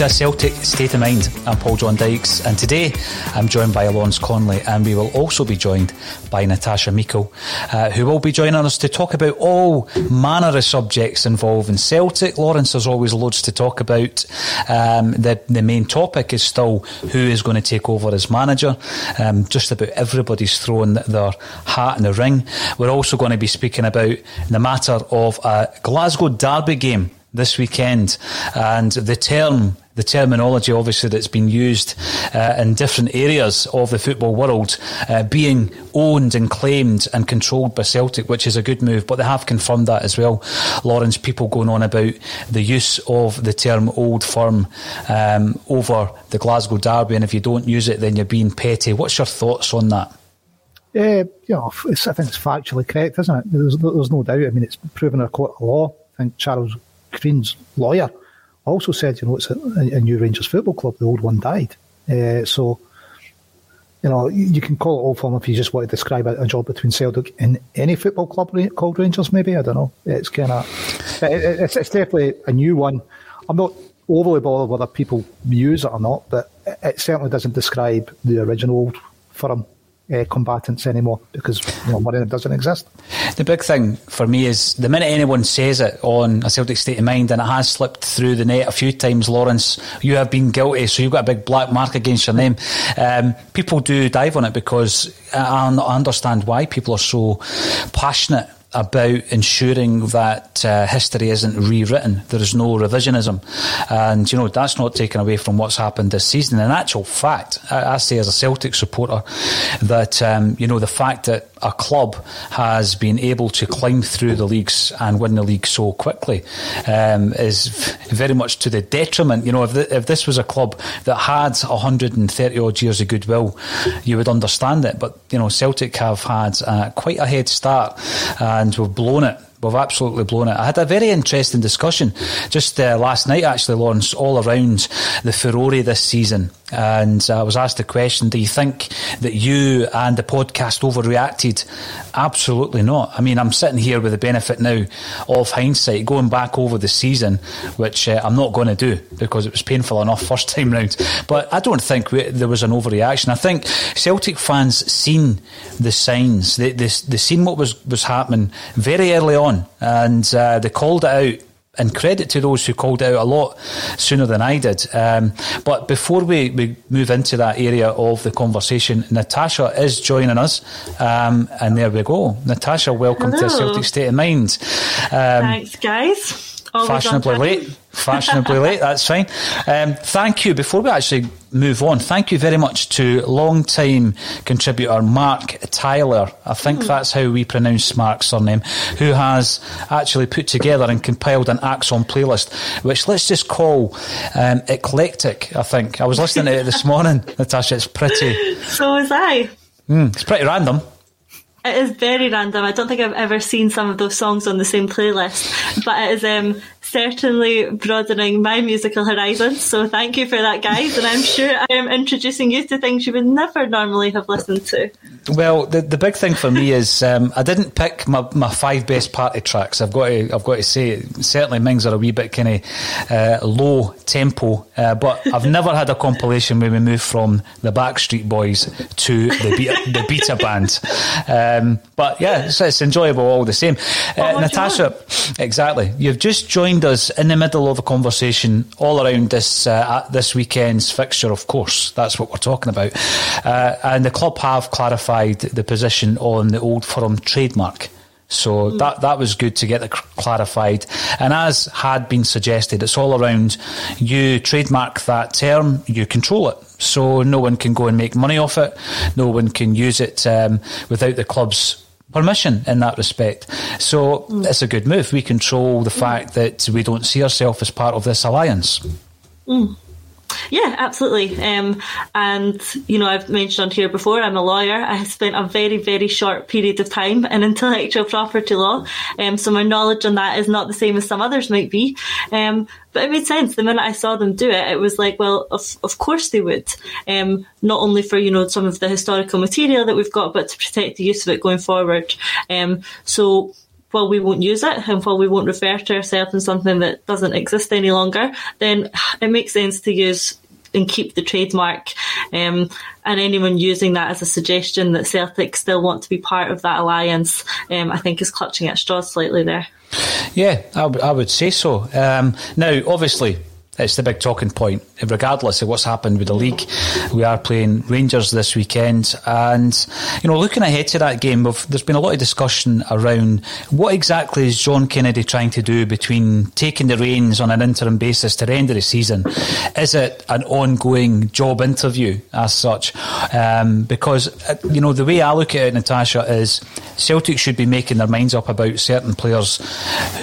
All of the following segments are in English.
To a Celtic State of Mind. I'm Paul John Dykes, and today I'm joined by Lawrence Connolly, and we will also be joined by Natasha Meikle, uh, who will be joining us to talk about all manner of subjects involving Celtic. Lawrence, there's always loads to talk about. Um, the, the main topic is still who is going to take over as manager. Um, just about everybody's throwing their hat in the ring. We're also going to be speaking about the matter of a Glasgow Derby game this weekend, and the term, the terminology, obviously that's been used uh, in different areas of the football world, uh, being owned and claimed and controlled by Celtic, which is a good move. But they have confirmed that as well. Lawrence, people going on about the use of the term "old firm" um, over the Glasgow Derby, and if you don't use it, then you're being petty. What's your thoughts on that? Uh, you know, I think it's factually correct, isn't it? There's, there's no doubt. I mean, it's proven in a court of law. I think Charles Green's lawyer also said, you know, it's a, a new Rangers football club. The old one died. Uh, so, you know, you can call it old firm if you just want to describe a, a, job between Celtic and any football club called Rangers, maybe. I don't know. It's kind of, it, it's, it's definitely a new one. I'm not overly bothered whether people use it or not, but it certainly doesn't describe the original old firm uh, combatants anymore because you know, one of them doesn't exist. The big thing for me is the minute anyone says it on a Celtic state of mind, and it has slipped through the net a few times, Lawrence, you have been guilty, so you've got a big black mark against your name. Um, people do dive on it because I understand why people are so passionate about ensuring that uh, history isn't rewritten. There is no revisionism. And, you know, that's not taken away from what's happened this season. In actual fact, I, I say as a Celtic supporter that, um, you know, the fact that a club has been able to climb through the leagues and win the league so quickly um, is very much to the detriment. You know, if, the, if this was a club that had 130 odd years of goodwill, you would understand it. But, you know, Celtic have had uh, quite a head start and we've blown it We've absolutely blown it. I had a very interesting discussion just uh, last night, actually, Lawrence, all around the furore this season. And I was asked the question Do you think that you and the podcast overreacted? Absolutely not. I mean, I'm sitting here with the benefit now of hindsight, going back over the season, which uh, I'm not going to do because it was painful enough first time round. But I don't think we, there was an overreaction. I think Celtic fans seen the signs, they, they, they seen what was, was happening very early on, and uh, they called it out and credit to those who called it out a lot sooner than I did. Um, but before we, we move into that area of the conversation, Natasha is joining us. Um, and there we go. Natasha, welcome Hello. to Celtic State of Mind. Um, Thanks, guys. Always fashionably late. Fashionably late, that's fine. Um, thank you. Before we actually move on, thank you very much to long-time contributor Mark Tyler. I think Hmm. that's how we pronounce Mark's surname, who has actually put together and compiled an Axon playlist, which let's just call um, eclectic. I think I was listening to it this morning, Natasha. It's pretty. So was I. Mm, it's pretty random. It is very random. I don't think I've ever seen some of those songs on the same playlist, but it is um, certainly broadening my musical horizons. So thank you for that, guys. And I'm sure I am introducing you to things you would never normally have listened to. Well, the the big thing for me is um, I didn't pick my, my five best party tracks. I've got to I've got to say certainly Mings are a wee bit kind of uh, low tempo, uh, but I've never had a compilation where we move from the Backstreet Boys to the beta, the beta band. Um, but yeah, it's, it's enjoyable all the same. Uh, do you Natasha, exactly. You've just joined us in the middle of a conversation all around this uh, this weekend's fixture. Of course, that's what we're talking about. Uh, and the club have clarified the position on the old firm trademark. So that that was good to get clarified. And as had been suggested, it's all around you trademark that term, you control it. So no one can go and make money off it. No one can use it um, without the club's permission in that respect. So it's a good move. We control the fact that we don't see ourselves as part of this alliance. Mm. Yeah, absolutely. Um, and, you know, I've mentioned on here before, I'm a lawyer. I spent a very, very short period of time in intellectual property law. Um, so my knowledge on that is not the same as some others might be. Um, but it made sense. The minute I saw them do it, it was like, well, of, of course they would. Um, not only for, you know, some of the historical material that we've got, but to protect the use of it going forward. Um, so, while we won't use it and while we won't refer to ourselves in something that doesn't exist any longer, then it makes sense to use and keep the trademark. Um, and anyone using that as a suggestion that Celtic still want to be part of that alliance, um, I think is clutching at straws slightly there. Yeah, I, w- I would say so. Um, now, obviously, it's the big talking point. Regardless of what's happened with the league, we are playing Rangers this weekend, and you know, looking ahead to that game, there's been a lot of discussion around what exactly is John Kennedy trying to do between taking the reins on an interim basis to the end of the season. Is it an ongoing job interview as such? Um, because uh, you know, the way I look at it, Natasha, is Celtic should be making their minds up about certain players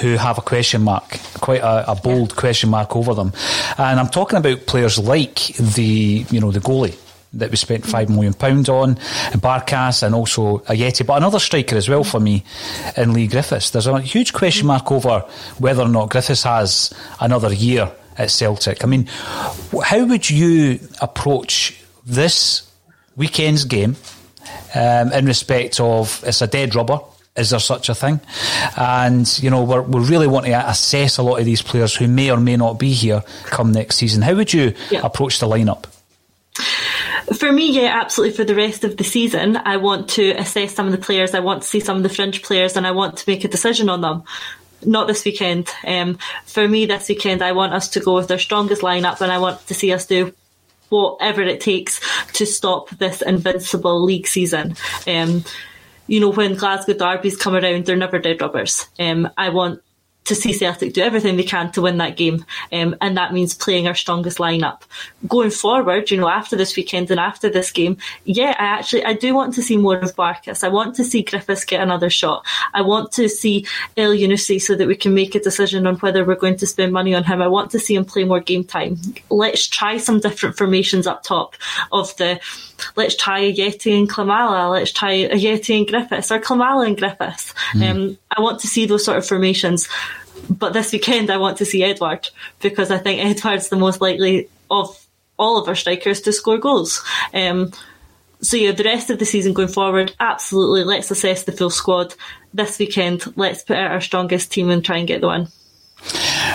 who have a question mark, quite a, a bold question mark over them. And I'm talking about players like the, you know, the goalie that we spent five million pounds on, Barkas, and also Ajeti, but another striker as well for me in Leigh Griffiths. There's a huge question mark over whether or not Griffiths has another year at Celtic. I mean, how would you approach this weekend's game um, in respect of it's a dead rubber? Is there such a thing? And, you know, we're, we really want to assess a lot of these players who may or may not be here come next season. How would you approach the lineup? For me, yeah, absolutely. For the rest of the season, I want to assess some of the players. I want to see some of the fringe players, and I want to make a decision on them. Not this weekend. Um, for me, this weekend, I want us to go with our strongest lineup, and I want to see us do whatever it takes to stop this invincible league season. Um, you know, when Glasgow derbies come around, they're never dead rubbers. Um, I want to see Celtic do everything they can to win that game, um, and that means playing our strongest lineup. Going forward, you know, after this weekend and after this game, yeah, I actually I do want to see more of Barkas. I want to see Griffiths get another shot. I want to see Elyounoussi so that we can make a decision on whether we're going to spend money on him. I want to see him play more game time. Let's try some different formations up top of the. Let's try Ajeti and Klimala. Let's try Ajeti and Griffiths or Klimala and Griffiths. Mm. Um, I want to see those sort of formations. But this weekend, I want to see Edouard because I think Edouard's the most likely of all of our strikers to score goals. Um, so yeah, the rest of the season going forward, absolutely. Let's assess the full squad this weekend. Let's put out our strongest team and try and get the win.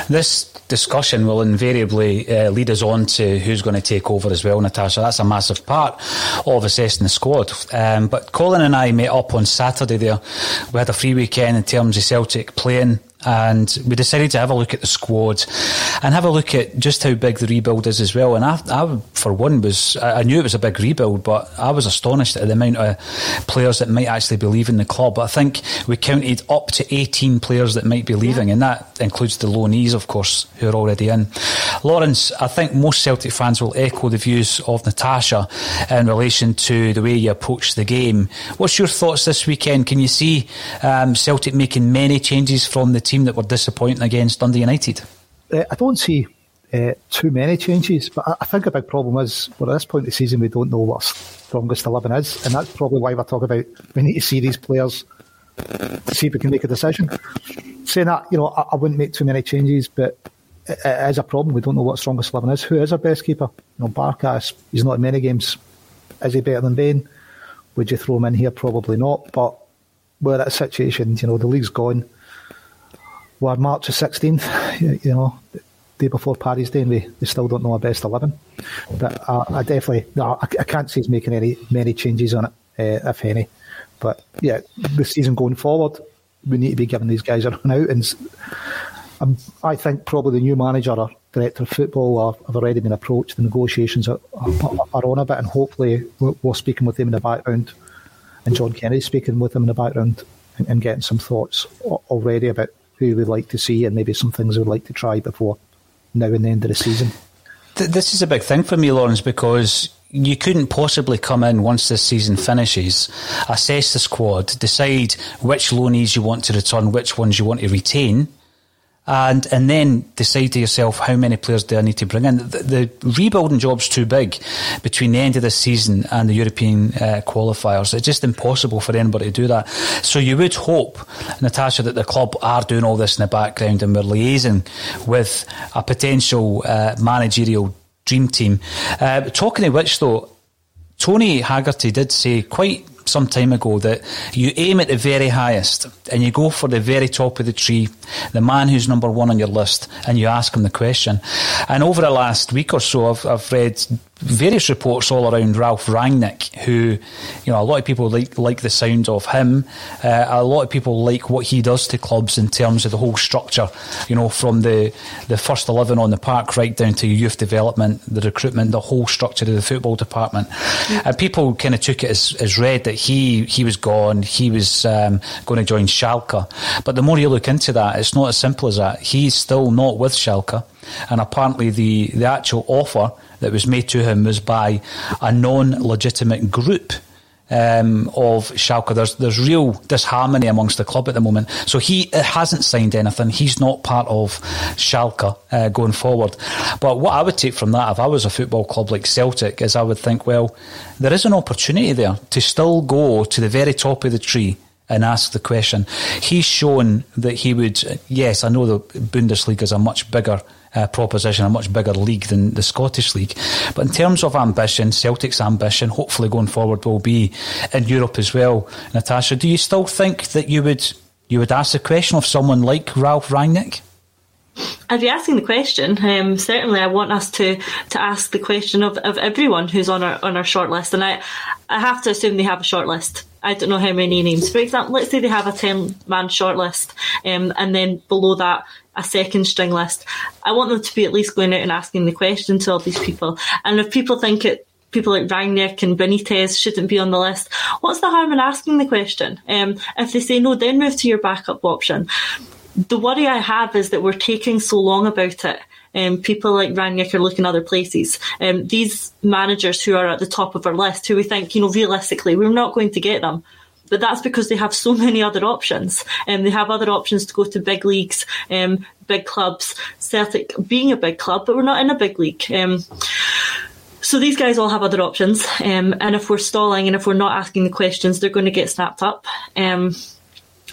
This discussion will invariably uh, lead us on to who's going to take over as well, Natasha. That's a massive part of assessing the squad. Um, but Colin and I met up on Saturday there. We had a free weekend in terms of Celtic playing and we decided to have a look at the squad and have a look at just how big the rebuild is as well. And I, I, for one, was I knew it was a big rebuild, but I was astonished at the amount of players that might actually be leaving the club. I think we counted up to 18 players that might be leaving, yeah. and that includes the loanees, of course, who are already in. Lawrence, I think most Celtic fans will echo the views of Natasha in relation to the way you approach the game. What's your thoughts this weekend? Can you see um, Celtic making many changes from the team? Team that were disappointing against Dundee United? Uh, I don't see uh, too many changes, but I, I, think a big problem is well, at this point in the season we don't know what strongest 11 is, and that's probably why we're talking about we need to see these players to see if we can make a decision. Saying that, you know, I, I wouldn't make too many changes, but it, it is a problem. We don't know what strongest 11 is. Who is our best keeper? You know, Barkas, he's not in many games. Is he better than Bain? Would you throw him in here? Probably not, but we're at a situation, you know, the league's gone we're March the 16th, you know, day before Paddy's Day, and we, we still don't know our best 11. But uh, I definitely, no, I, I, can't see us making any many changes on it, uh, if any. But yeah, the season going forward, we need to be giving these guys a run out. And um, I think probably the new manager or director of football are, have already been approached. The negotiations are, are, are on a bit, and hopefully we're, we're, speaking with them in the background, and John Kennedy speaking with them in the background, and getting some thoughts already about who we'd like to see and maybe some things we'd like to try before now and the end of the season. This is a big thing for me, Lawrence, because you couldn't possibly come in once this season finishes, assess the squad, decide which loanees you want to return, which ones you want to retain, and and then decide to yourself how many players do I need to bring in. The, the rebuilding job's too big between the end of the season and the European uh, qualifiers. It's just impossible for anybody to do that. So you would hope, Natasha, that the club are doing all this in the background and we're liaising with a potential uh, managerial dream team. Uh, talking of which, though, Tony Haggerty did say quite some time ago that you aim at the very highest and you go for the very top of the tree, the man who's number one on your list, and you ask him the question. And over the last week or so, I've, I've read various reports all around Ralph Rangnick, who, you know, a lot of people like like the sound of him. Uh, a lot of people like what he does to clubs in terms of the whole structure, you know, from the the first eleven on the park right down to youth development, the recruitment, the whole structure of the football department. Mm-hmm. And people kind of took it as, as read that he he was gone, he was um, going to join Schalke. But the more you look into that, it's not as simple as that. He's still not with Schalke, and apparently the the actual offer that was made to him was by a non-legitimate group. Um, of Schalke. There's there's real disharmony amongst the club at the moment. So he hasn't signed anything. He's not part of Schalke uh, going forward. But what I would take from that, if I was a football club like Celtic, is I would think, well, there is an opportunity there to still go to the very top of the tree and ask the question. He's shown that he would. Yes, I know the Bundesliga is a much bigger uh, proposition, a much bigger league than the Scottish League. But in terms of ambition, Celtic's ambition, hopefully going forward, will be in Europe as well. Natasha, do you still think that you would you would ask the question of someone like Ralph Rangnick? I'd be asking the question. Um, certainly, I want us to to ask the question of, of everyone who's on our on our short list, and I I have to assume they have a short list. I don't know how many names. For example, let's say they have a ten man short list, um, and then below that a second string list. I want them to be at least going out and asking the question to all these people. And if people think it people like Rangnick and Benitez shouldn't be on the list. What's the harm in asking the question? Um, if they say no, then move to your backup option. The worry I have is that we're taking so long about it. Um, people like Rangnick are looking other places. Um, these managers who are at the top of our list, who we think, you know, realistically, we're not going to get them but that's because they have so many other options. Um, they have other options to go to big leagues, um, big clubs. Celtic being a big club, but we're not in a big league. Um, so these guys all have other options, um, and if we're stalling and if we're not asking the questions, they're going to get snapped up. Um,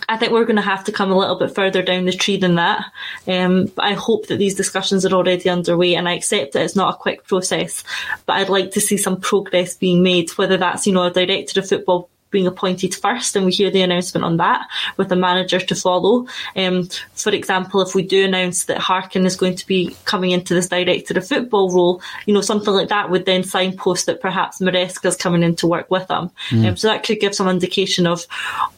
I think we're going to have to come a little bit further down the tree than that. Um, but I hope that these discussions are already underway, and I accept that it's not a quick process. But I'd like to see some progress being made, whether that's you know a director of football being appointed first, and we hear the announcement on that with a manager to follow. Um, for example, if we do announce that Harkin is going to be coming into this director of football role, you know, something like that would then signpost that perhaps Maresca is coming in to work with him. Mm. Um, so that could give some indication of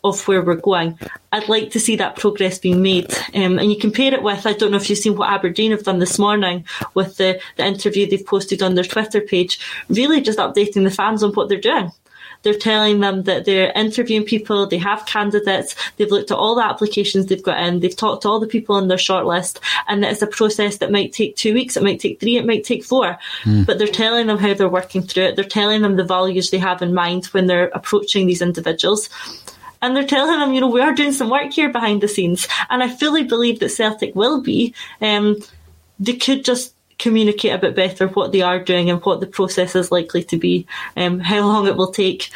of where we're going. I'd like to see that progress being made, um, and you compare it with I don't know if you've seen what Aberdeen have done this morning with the, the interview they've posted on their Twitter page, really just updating the fans on what they're doing. They're telling them that they're interviewing people, they have candidates, they've looked at all the applications they've got in, they've talked to all the people on their shortlist, and that it's a process that might take two weeks, it might take three, it might take four. Mm. But they're telling them how they're working through it, they're telling them the values they have in mind when they're approaching these individuals and they're telling them, you know, we are doing some work here behind the scenes. And I fully believe that Celtic will be. Um, they could just communicate a bit better what they are doing and what the process is likely to be, um, how long it will take,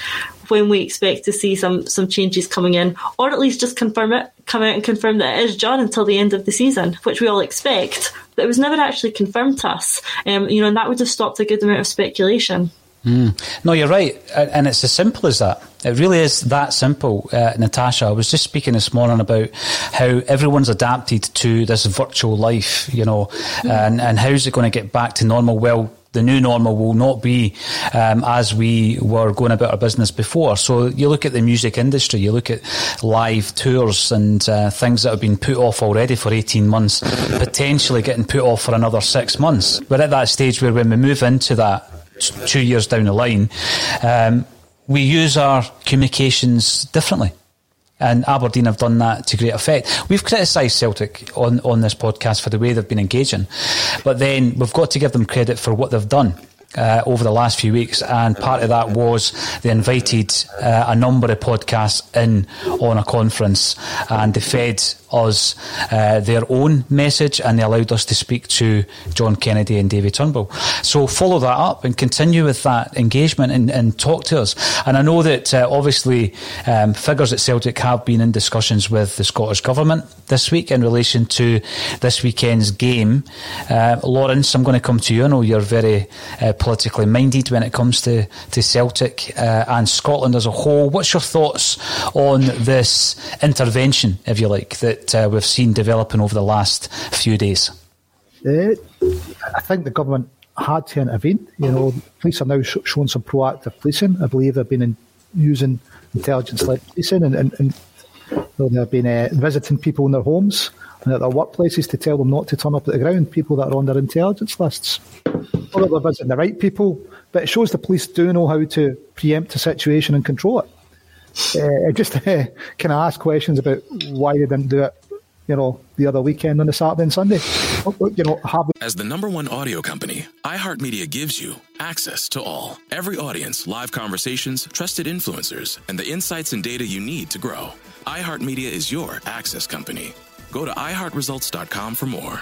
when we expect to see some some changes coming in, or at least just confirm it, come out and confirm that it is John until the end of the season, which we all expect. But it was never actually confirmed to us, um, you know, and that would have stopped a good amount of speculation. Mm. No, you're right. And it's as simple as that. It really is that simple, uh, Natasha. I was just speaking this morning about how everyone's adapted to this virtual life, you know, mm. and, and how's it going to get back to normal? Well, the new normal will not be um, as we were going about our business before. So you look at the music industry, you look at live tours and uh, things that have been put off already for 18 months, potentially getting put off for another six months. We're at that stage where when we move into that, two years down the line, um, we use our communications differently. And Aberdeen have done that to great effect. We've criticised Celtic on, on this podcast for the way they've been engaging, but then we've got to give them credit for what they've done uh, over the last few weeks, and part of that was they invited uh, a number of podcasts in on a conference, and they fed us uh, their own message, and they allowed us to speak to John Kennedy and David Turnbull. So follow that up and continue with that engagement and, and talk to us. And I know that uh, obviously um, figures at Celtic have been in discussions with the Scottish Government this week in relation to this weekend's game. Uh, Lawrence, I'm going to come to you. I know you're very uh, politically minded when it comes to, to Celtic uh, and Scotland as a whole. What's your thoughts on this intervention, if you like, that uh, we've seen developing over the last few days? Uh, I think the government had to intervene. You know, police are now sh- showing some proactive policing. I believe they've been in, using intelligence-led policing and, and, and you know, they've been uh, visiting people in their homes and at their workplaces to tell them not to turn up at the ground, people that are on their intelligence lists or they're visiting the right people, but it shows the police do know how to preempt a situation and control it. Uh, just uh, can I ask questions about why they didn't do it, you know, the other weekend on the Saturday and Sunday? You know, have As the number one audio company, iHeartMedia gives you access to all. Every audience, live conversations, trusted influencers, and the insights and data you need to grow. iHeartMedia is your access company. Go to iHeartResults.com for more.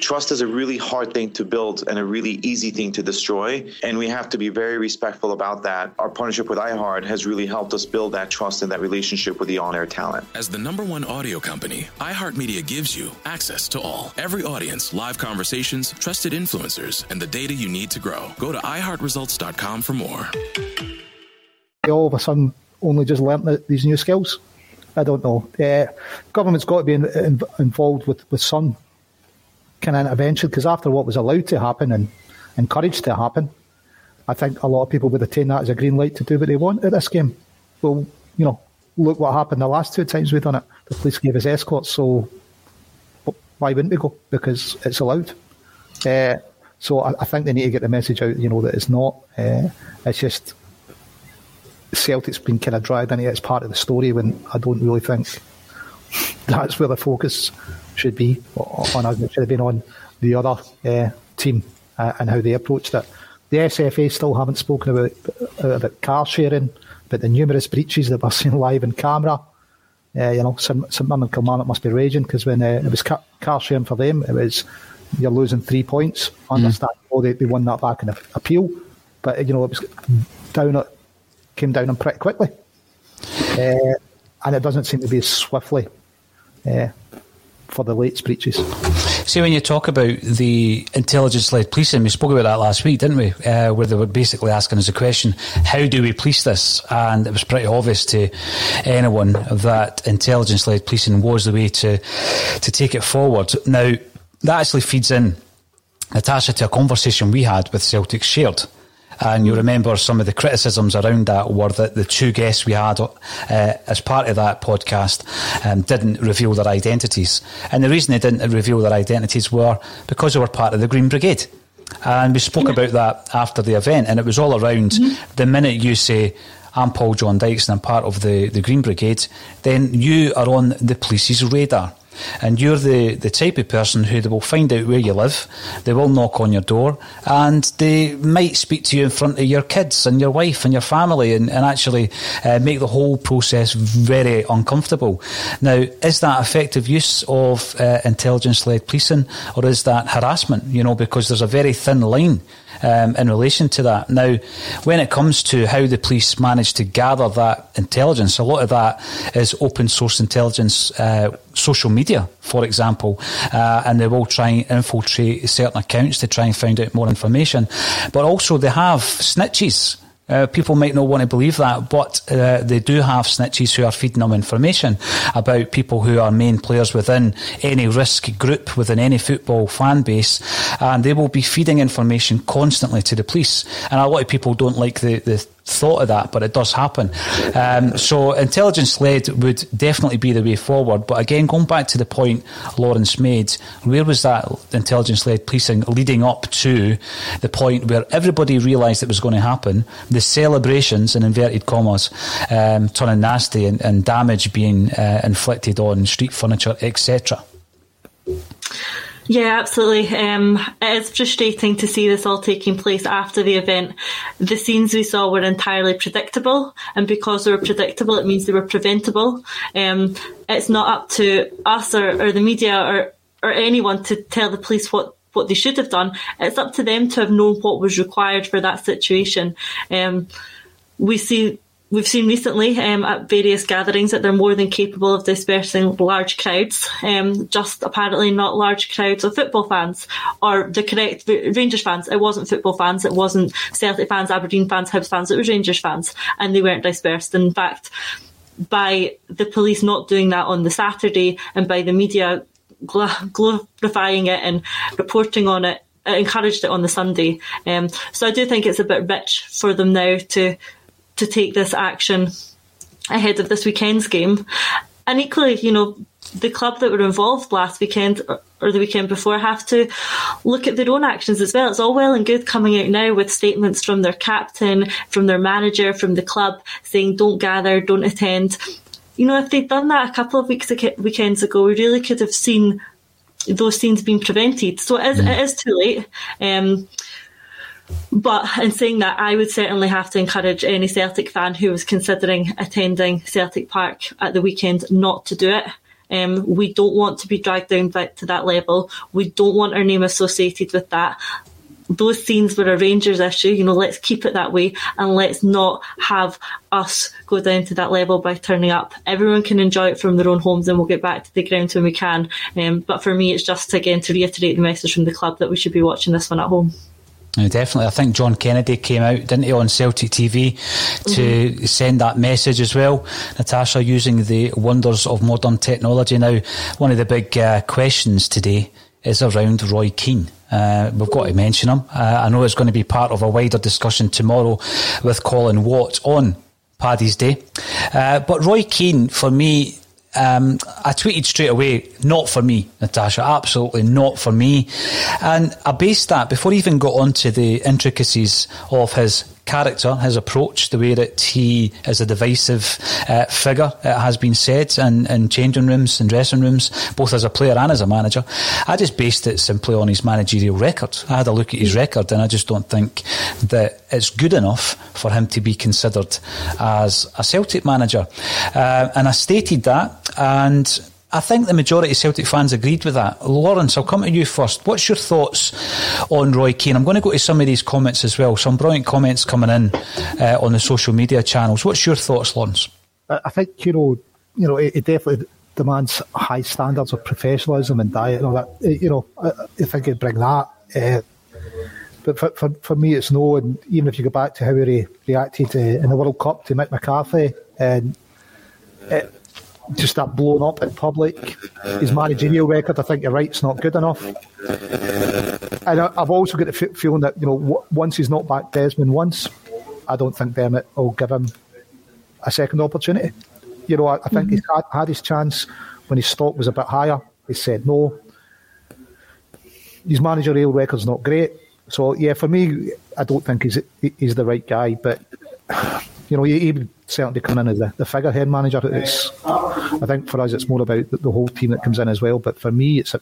Trust is a really hard thing to build and a really easy thing to destroy. And we have to be very respectful about that. Our partnership with iHeart has really helped us build that trust and that relationship with the on air talent. As the number one audio company, iHeartMedia gives you access to all. Every audience, live conversations, trusted influencers, and the data you need to grow. Go to iHeartResults.com for more all of a sudden only just learnt these new skills. I don't know. Uh, government's got to be in, in, involved with, with some of intervention because after what was allowed to happen and encouraged to happen, I think a lot of people would attain that as a green light to do what they want at this game. Well, you know, look what happened the last two times we've done it. The police gave us escorts, so why wouldn't we go? Because it's allowed. Uh, so I, I, think they need to get the message out, you know, that it's not. Uh, it's just Celtic's been kind of dragged into it as part of the story when I don't really think that's where the focus should be on us. It should have been on the other uh, team uh, and how they approached it. The SFA still haven't spoken about about car sharing, but the numerous breaches that we're seeing live in camera. Uh, you know, St, St Mirren and Kilmarnock must be raging because when uh, it was car, car sharing for them, it was you're losing three points. I mm. understand, mm. oh, they, they won that back in appeal, but you know it was down came down on pretty quickly, uh, and it doesn't seem to be as swiftly uh, for the late breaches. See, when you talk about the intelligence-led policing, we spoke about that last week, didn't we? Uh, where they were basically asking us a question: How do we police this? And it was pretty obvious to anyone that intelligence-led policing was the way to to take it forward. Now, that actually feeds in, Natasha, to a conversation we had with Celtic Shared and you remember some of the criticisms around that were that the two guests we had uh, as part of that podcast um, didn't reveal their identities. And the reason they didn't reveal their identities were because they were part of the Green Brigade. And we spoke yeah. about that after the event, and it was all around mm-hmm. the minute you say, I'm Paul John Dykes and I'm part of the, the Green Brigade, then you are on the police's radar and you're the, the type of person who they will find out where you live, they will knock on your door, and they might speak to you in front of your kids and your wife and your family and, and actually uh, make the whole process very uncomfortable. Now, is that effective use of uh, intelligence led policing or is that harassment? You know, because there's a very thin line um, in relation to that. Now, when it comes to how the police manage to gather that intelligence, a lot of that is open source intelligence, uh, social media, for example, uh, and they will try and infiltrate certain accounts to try and find out more information. But also, they have snitches uh, people might not want to believe that, but uh, they do have snitches who are feeding them information about people who are main players within any risk group, within any football fan base, and they will be feeding information constantly to the police. And a lot of people don't like the, the thought of that, but it does happen. Um, so intelligence led would definitely be the way forward. But again, going back to the point Lawrence made, where was that intelligence led policing leading up to the point where everybody realised it was going to happen? The celebrations, in inverted commas, um, turning nasty and, and damage being uh, inflicted on street furniture, etc. Yeah, absolutely. Um, it is frustrating to see this all taking place after the event. The scenes we saw were entirely predictable, and because they were predictable, it means they were preventable. Um, it's not up to us or, or the media or, or anyone to tell the police what what they should have done. It's up to them to have known what was required for that situation. Um, we see We've seen recently um, at various gatherings that they're more than capable of dispersing large crowds, um, just apparently not large crowds of football fans or the correct Rangers fans. It wasn't football fans, it wasn't Celtic fans, Aberdeen fans, Hibs fans, it was Rangers fans, and they weren't dispersed. In fact, by the police not doing that on the Saturday and by the media glorifying it and reporting on it, it encouraged it on the Sunday. Um, so I do think it's a bit rich for them now to to take this action ahead of this weekend's game. And equally, you know, the club that were involved last weekend or the weekend before have to look at their own actions as well. It's all well and good coming out now with statements from their captain, from their manager, from the club saying don't gather, don't attend. You know, if they'd done that a couple of weeks weekends ago, we really could have seen those scenes being prevented. So it is, mm. it is too late. Um, but in saying that, I would certainly have to encourage any Celtic fan who was considering attending Celtic Park at the weekend not to do it. Um, we don't want to be dragged down to that level. We don't want our name associated with that. Those scenes were a Rangers issue, you know, let's keep it that way and let's not have us go down to that level by turning up. Everyone can enjoy it from their own homes and we'll get back to the ground when we can. Um, but for me, it's just again to reiterate the message from the club that we should be watching this one at home. Definitely. I think John Kennedy came out, didn't he, on Celtic TV to mm-hmm. send that message as well. Natasha, using the wonders of modern technology. Now, one of the big uh, questions today is around Roy Keane. Uh, we've got to mention him. Uh, I know it's going to be part of a wider discussion tomorrow with Colin Watt on Paddy's Day. Uh, but Roy Keane, for me, um, I tweeted straight away, not for me, Natasha, absolutely not for me. And I based that before he even got onto the intricacies of his character, his approach, the way that he is a divisive uh, figure, it has been said in, in changing rooms and dressing rooms, both as a player and as a manager. I just based it simply on his managerial record. I had a look at his record and I just don't think that it's good enough for him to be considered as a Celtic manager. Uh, and I stated that and I think the majority of Celtic fans agreed with that. Lawrence, I'll come to you first. What's your thoughts on Roy Keane? I'm going to go to some of these comments as well. Some brilliant comments coming in uh, on the social media channels. What's your thoughts, Lawrence? I think you know, you know, it, it definitely demands high standards of professionalism and diet and all that. You know, I, I think it'd bring that. Uh, but for, for, for me, it's no. And even if you go back to how he re- reacted uh, in the World Cup to Mick McCarthy, and it, just that blown up in public. His managerial record, I think you're right, it's not good enough. And I've also got the feeling that you know once he's not back Desmond once, I don't think Dermot will give him a second opportunity. You know, I, I think mm-hmm. he's had, had his chance when his stock was a bit higher. He said no. His managerial record's not great. So yeah, for me, I don't think he's he's the right guy. But you know, he, would certainly come in as the, the figurehead manager. It's, I think for us, it's more about the, the, whole team that comes in as well. But for me, it's a,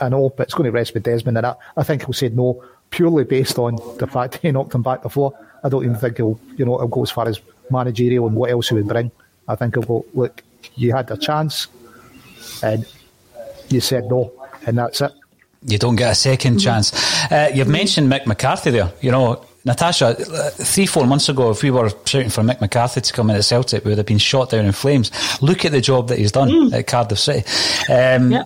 I know, but it's going to rest with Desmond, and I, I think he'll say no purely based on the fact he knocked him back before. I don't even think he'll, you know, he'll go as far as managerial and what else he would bring. I think he'll go, look, you had a chance, and you said no, and that's it. You don't get a 2nd chance. Uh, you've mentioned Mick McCarthy there. You know, Natasha, uh, three, four months ago, if we were shouting for Mick McCarthy to come in at Celtic, we would have been shot down in flames. Look at the job that he's done mm. at Cardiff City. Um, yeah.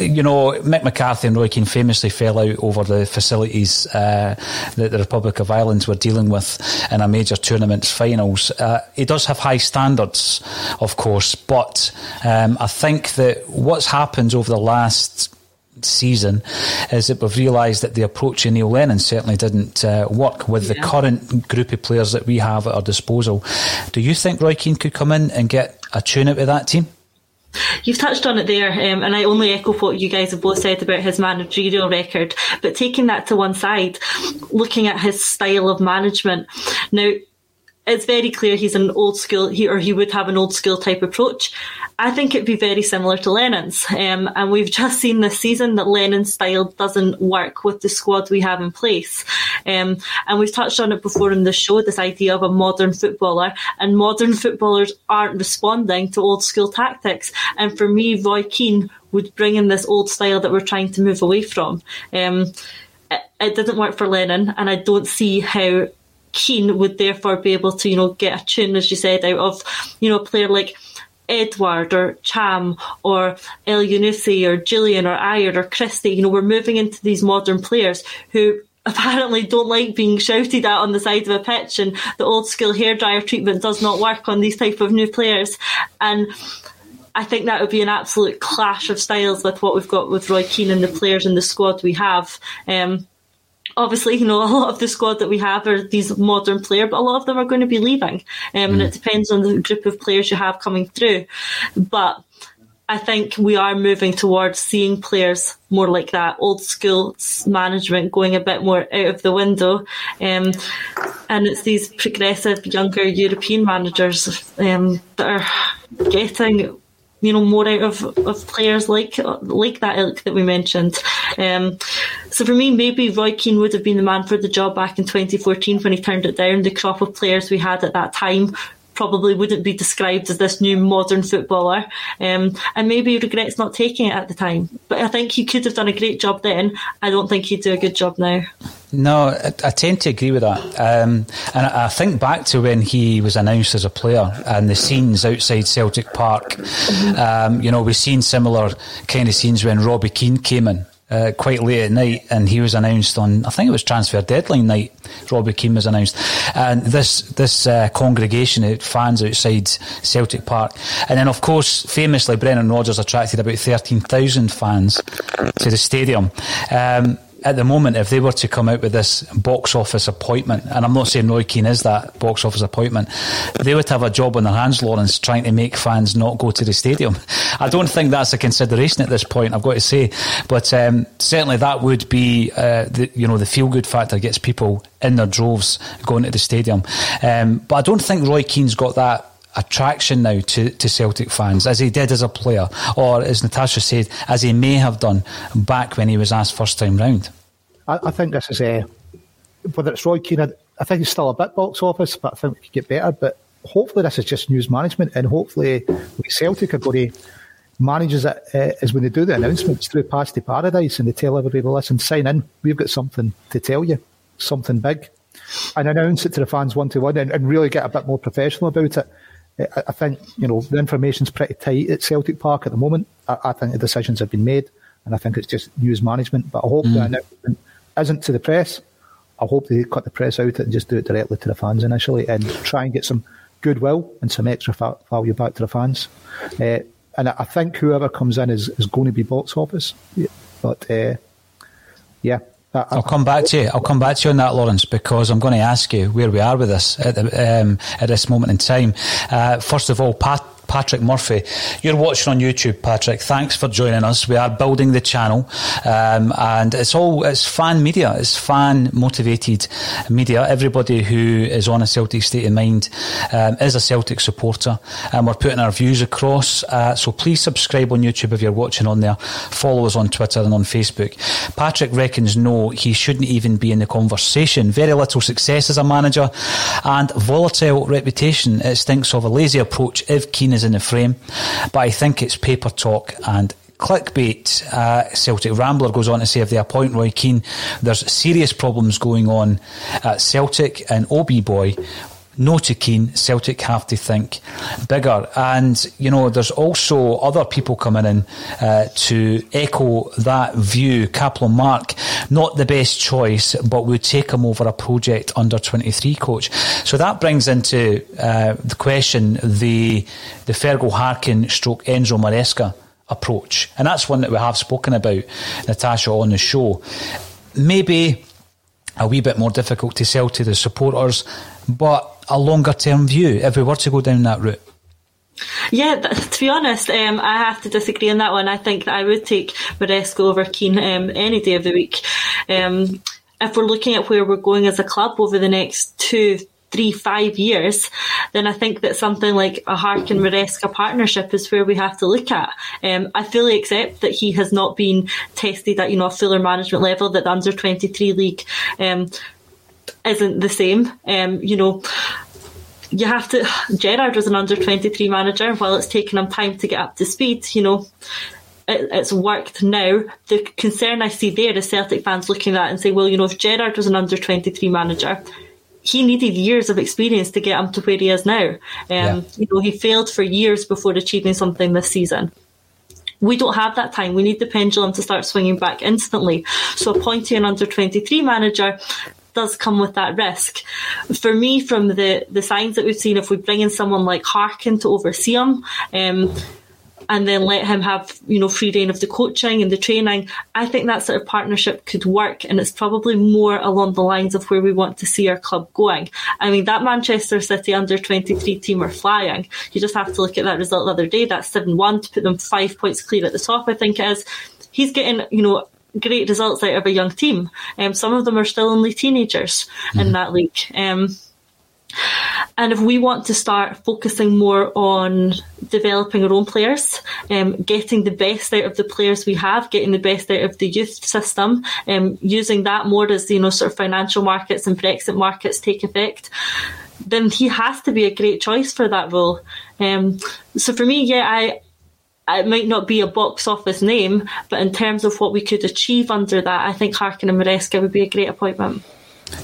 You know, Mick McCarthy and Roy Keane famously fell out over the facilities uh, that the Republic of Ireland were dealing with in a major tournament's finals. Uh, he does have high standards, of course, but um, I think that what's happened over the last season is that we've realised that the approach of Neil Lennon certainly didn't uh, work with yeah. the current group of players that we have at our disposal. Do you think Roy Keane could come in and get a tune out of that team? You've touched on it there, um, and I only echo what you guys have both said about his managerial record. But taking that to one side, looking at his style of management. Now, it's very clear he's an old school, he, or he would have an old school type approach. I think it'd be very similar to Lennon's. Um, and we've just seen this season that Lennon's style doesn't work with the squad we have in place. Um, and we've touched on it before in the show, this idea of a modern footballer, and modern footballers aren't responding to old school tactics. And for me, Roy Keane would bring in this old style that we're trying to move away from. Um, it, it didn't work for Lennon, and I don't see how Keane would therefore be able to, you know, get a tune, as you said, out of, you know, a player like Edouard or Cham or Elyounoussi or Jullien or Ajer or Christie. You know, we're moving into these modern players who apparently don't like being shouted at on the side of a pitch and the old school hairdryer treatment does not work on these type of new players. And I think that would be an absolute clash of styles with what we've got with Roy Keane and the players in the squad we have. Um, obviously, you know, a lot of the squad that we have are these modern players, but a lot of them are going to be leaving. Um, mm. And it depends on the group of players you have coming through. But I think we are moving towards seeing players more like that old school management going a bit more out of the window. Um, and it's these progressive younger European managers um, that are getting you know more out of, of players like like that ilk that we mentioned. Um, so for me, maybe Roy Keane would have been the man for the job back in 2014 when he turned it down. The crop of players we had at that time probably wouldn't be described as this new modern footballer. Um, and maybe he regrets not taking it at the time. But I think he could have done a great job then. I don't think he'd do a good job now. No, I, I tend to agree with that. Um, and I, I, think back to when he was announced as a player and the scenes outside Celtic Park. Um, you know, we've seen similar kind of scenes when Robbie Keane came in uh, quite late at night, and he was announced on I think it was transfer deadline night. Robbie Keane was announced, and this this uh, congregation of fans outside Celtic Park, and then of course famously Brendan Rodgers attracted about thirteen thousand fans to the stadium. Um, at the moment, if they were to come out with this box office appointment, and I'm not saying Roy Keane is that box office appointment, they would have a job on their hands, Lawrence, trying to make fans not go to the stadium. I don't think that's a consideration at this point. I've got to say, but um, certainly that would be uh, the you know the feel good factor gets people in their droves going to the stadium. Um, but I don't think Roy Keane's got that attraction now to, to Celtic fans as he did as a player, or as Natasha said, as he may have done back when he was asked first time round. I, I think this is a whether it's Roy Keane. I think it's still a bit box office, but I think we could get better. But hopefully, this is just news management, and hopefully, Celtic are going to manages it uh, is when they do the announcements through Pass to Paradise and they tell everybody, listen, sign in. We've got something to tell you, something big, and announce it to the fans one to one, and really get a bit more professional about it. I think you know the information's pretty tight at Celtic Park at the moment. I, I, think the decisions have been made, and I think it's just news management. But I hope mm. the announcement isn't to the press. I hope they cut the press out and just do it directly to the fans initially, and try and get some goodwill and some extra value back to the fans. Uh, and I think whoever comes in is, is going to be box office. But uh, yeah, I, will come back to you. I'll come back to you on that, Lawrence, because I'm going to ask you where we are with this at, the, um, at this moment in time. Uh, first of all, Pat Patrick Murphy. You're watching on YouTube, Patrick. Thanks for joining us. We are building the channel, um, and it's all it's fan media. It's fan motivated media. Everybody who is on a Celtic state of mind um, is a Celtic supporter, and we're putting our views across. Uh, so please subscribe on YouTube if you're watching on there. Follow us on Twitter and on Facebook. Patrick reckons no, he shouldn't even be in the conversation. Very little success as a manager, and volatile reputation. It stinks of a lazy approach. If Keane is in the frame, but I think it's paper talk and clickbait. Uh, Celtic Rambler goes on to say if they appoint Roy Keane, there's serious problems going on at Celtic and Obi Boy no to Keane, Celtic have to think bigger. And, you know, there's also other people coming in uh, to echo that view. Kaplan Mark, not the best choice, but would take him over a project under 23 coach. So that brings into uh, the question the, the Fergal Harkin stroke Enzo Maresca approach. And that's one that we have spoken about, Natasha, on the show. Maybe a wee bit more difficult to sell to the supporters, but a longer term view if we were to go down that route? Yeah, to be honest, um, I have to disagree on that one. I think that I would take Maresca over Keane um, any day of the week. Um, if we're looking at where we're going as a club over the next two, three, five years, then I think that something like a Harkin Maresca partnership is where we have to look at. Um, I fully accept that he has not been tested at you know a fuller management level that the under twenty three league um, isn't the same. Um, you know, you have to. Gerard was an under 23 manager. While it's taken him time to get up to speed, you know, it, it's worked now. The concern I see there is Celtic fans looking at and saying, well, you know, if Gerard was an under 23 manager, he needed years of experience to get him to where he is now. Um, yeah. You know, he failed for years before achieving something this season. We don't have that time. We need the pendulum to start swinging back instantly. So appointing an under 23 manager does come with that risk. For me, from the, the signs that we've seen, if we bring in someone like Harkin to oversee him, um, and then let him have, you know, free reign of the coaching and the training, I think that sort of partnership could work. And it's probably more along the lines of where we want to see our club going. I mean, that Manchester City under 23 team are flying. You just have to look at that result the other day. That's 7 1 to put them five points clear at the top, I think it is. He's getting, you know, great results out of a young team. Um, some of them are still only teenagers mm-hmm. in that league. Um, and if we want to start focusing more on developing our own players, um, getting the best out of the players we have, getting the best out of the youth system, um, using that more as you know sort of financial markets and Brexit markets take effect, then he has to be a great choice for that role. Um, so for me, yeah, I it might not be a box office name, but in terms of what we could achieve under that, I think Harkin and Maresca would be a great appointment.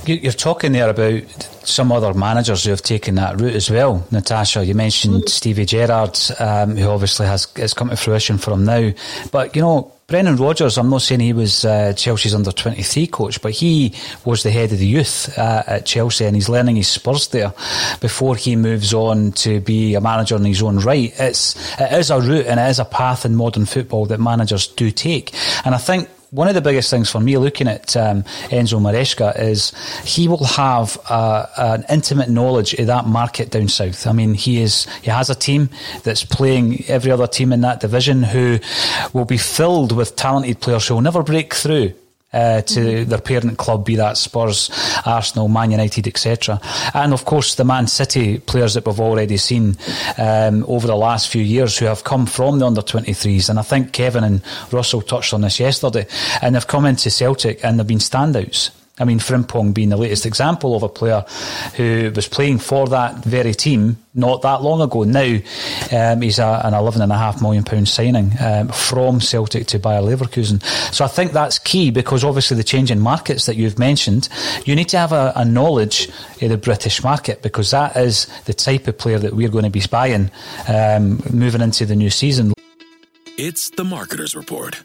You're talking there about some other managers who have taken that route as well. Natasha, you mentioned mm-hmm. Stevie Gerrard, um, who obviously has it's come to fruition for him now. But you know, Brendan Rodgers, I'm not saying he was uh, Chelsea's under 23 coach, but he was the head of the youth uh, at Chelsea and he's learning his Spurs there before he moves on to be a manager in his own right. It's, it is a route and it is a path in modern football that managers do take. And I think one of the biggest things for me looking at um, Enzo Maresca is he will have uh, an intimate knowledge of that market down south. I mean, he is he has a team that's playing every other team in that division who will be filled with talented players who will never break through uh, to mm-hmm. their parent club, be that Spurs, Arsenal, Man United, etc. And of course, the Man City players that we've already seen um, over the last few years who have come from the under 23s. And I think Kevin and Russell touched on this yesterday. And they've come into Celtic and they've been standouts. I mean, Frimpong being the latest example of a player who was playing for that very team not that long ago. Now um, he's a, an £11.5 million signing um, from Celtic to Bayer Leverkusen. So I think that's key because obviously the change in markets that you've mentioned, you need to have a, a knowledge of the British market because that is the type of player that we're going to be buying um, moving into the new season. It's the Marketer's Report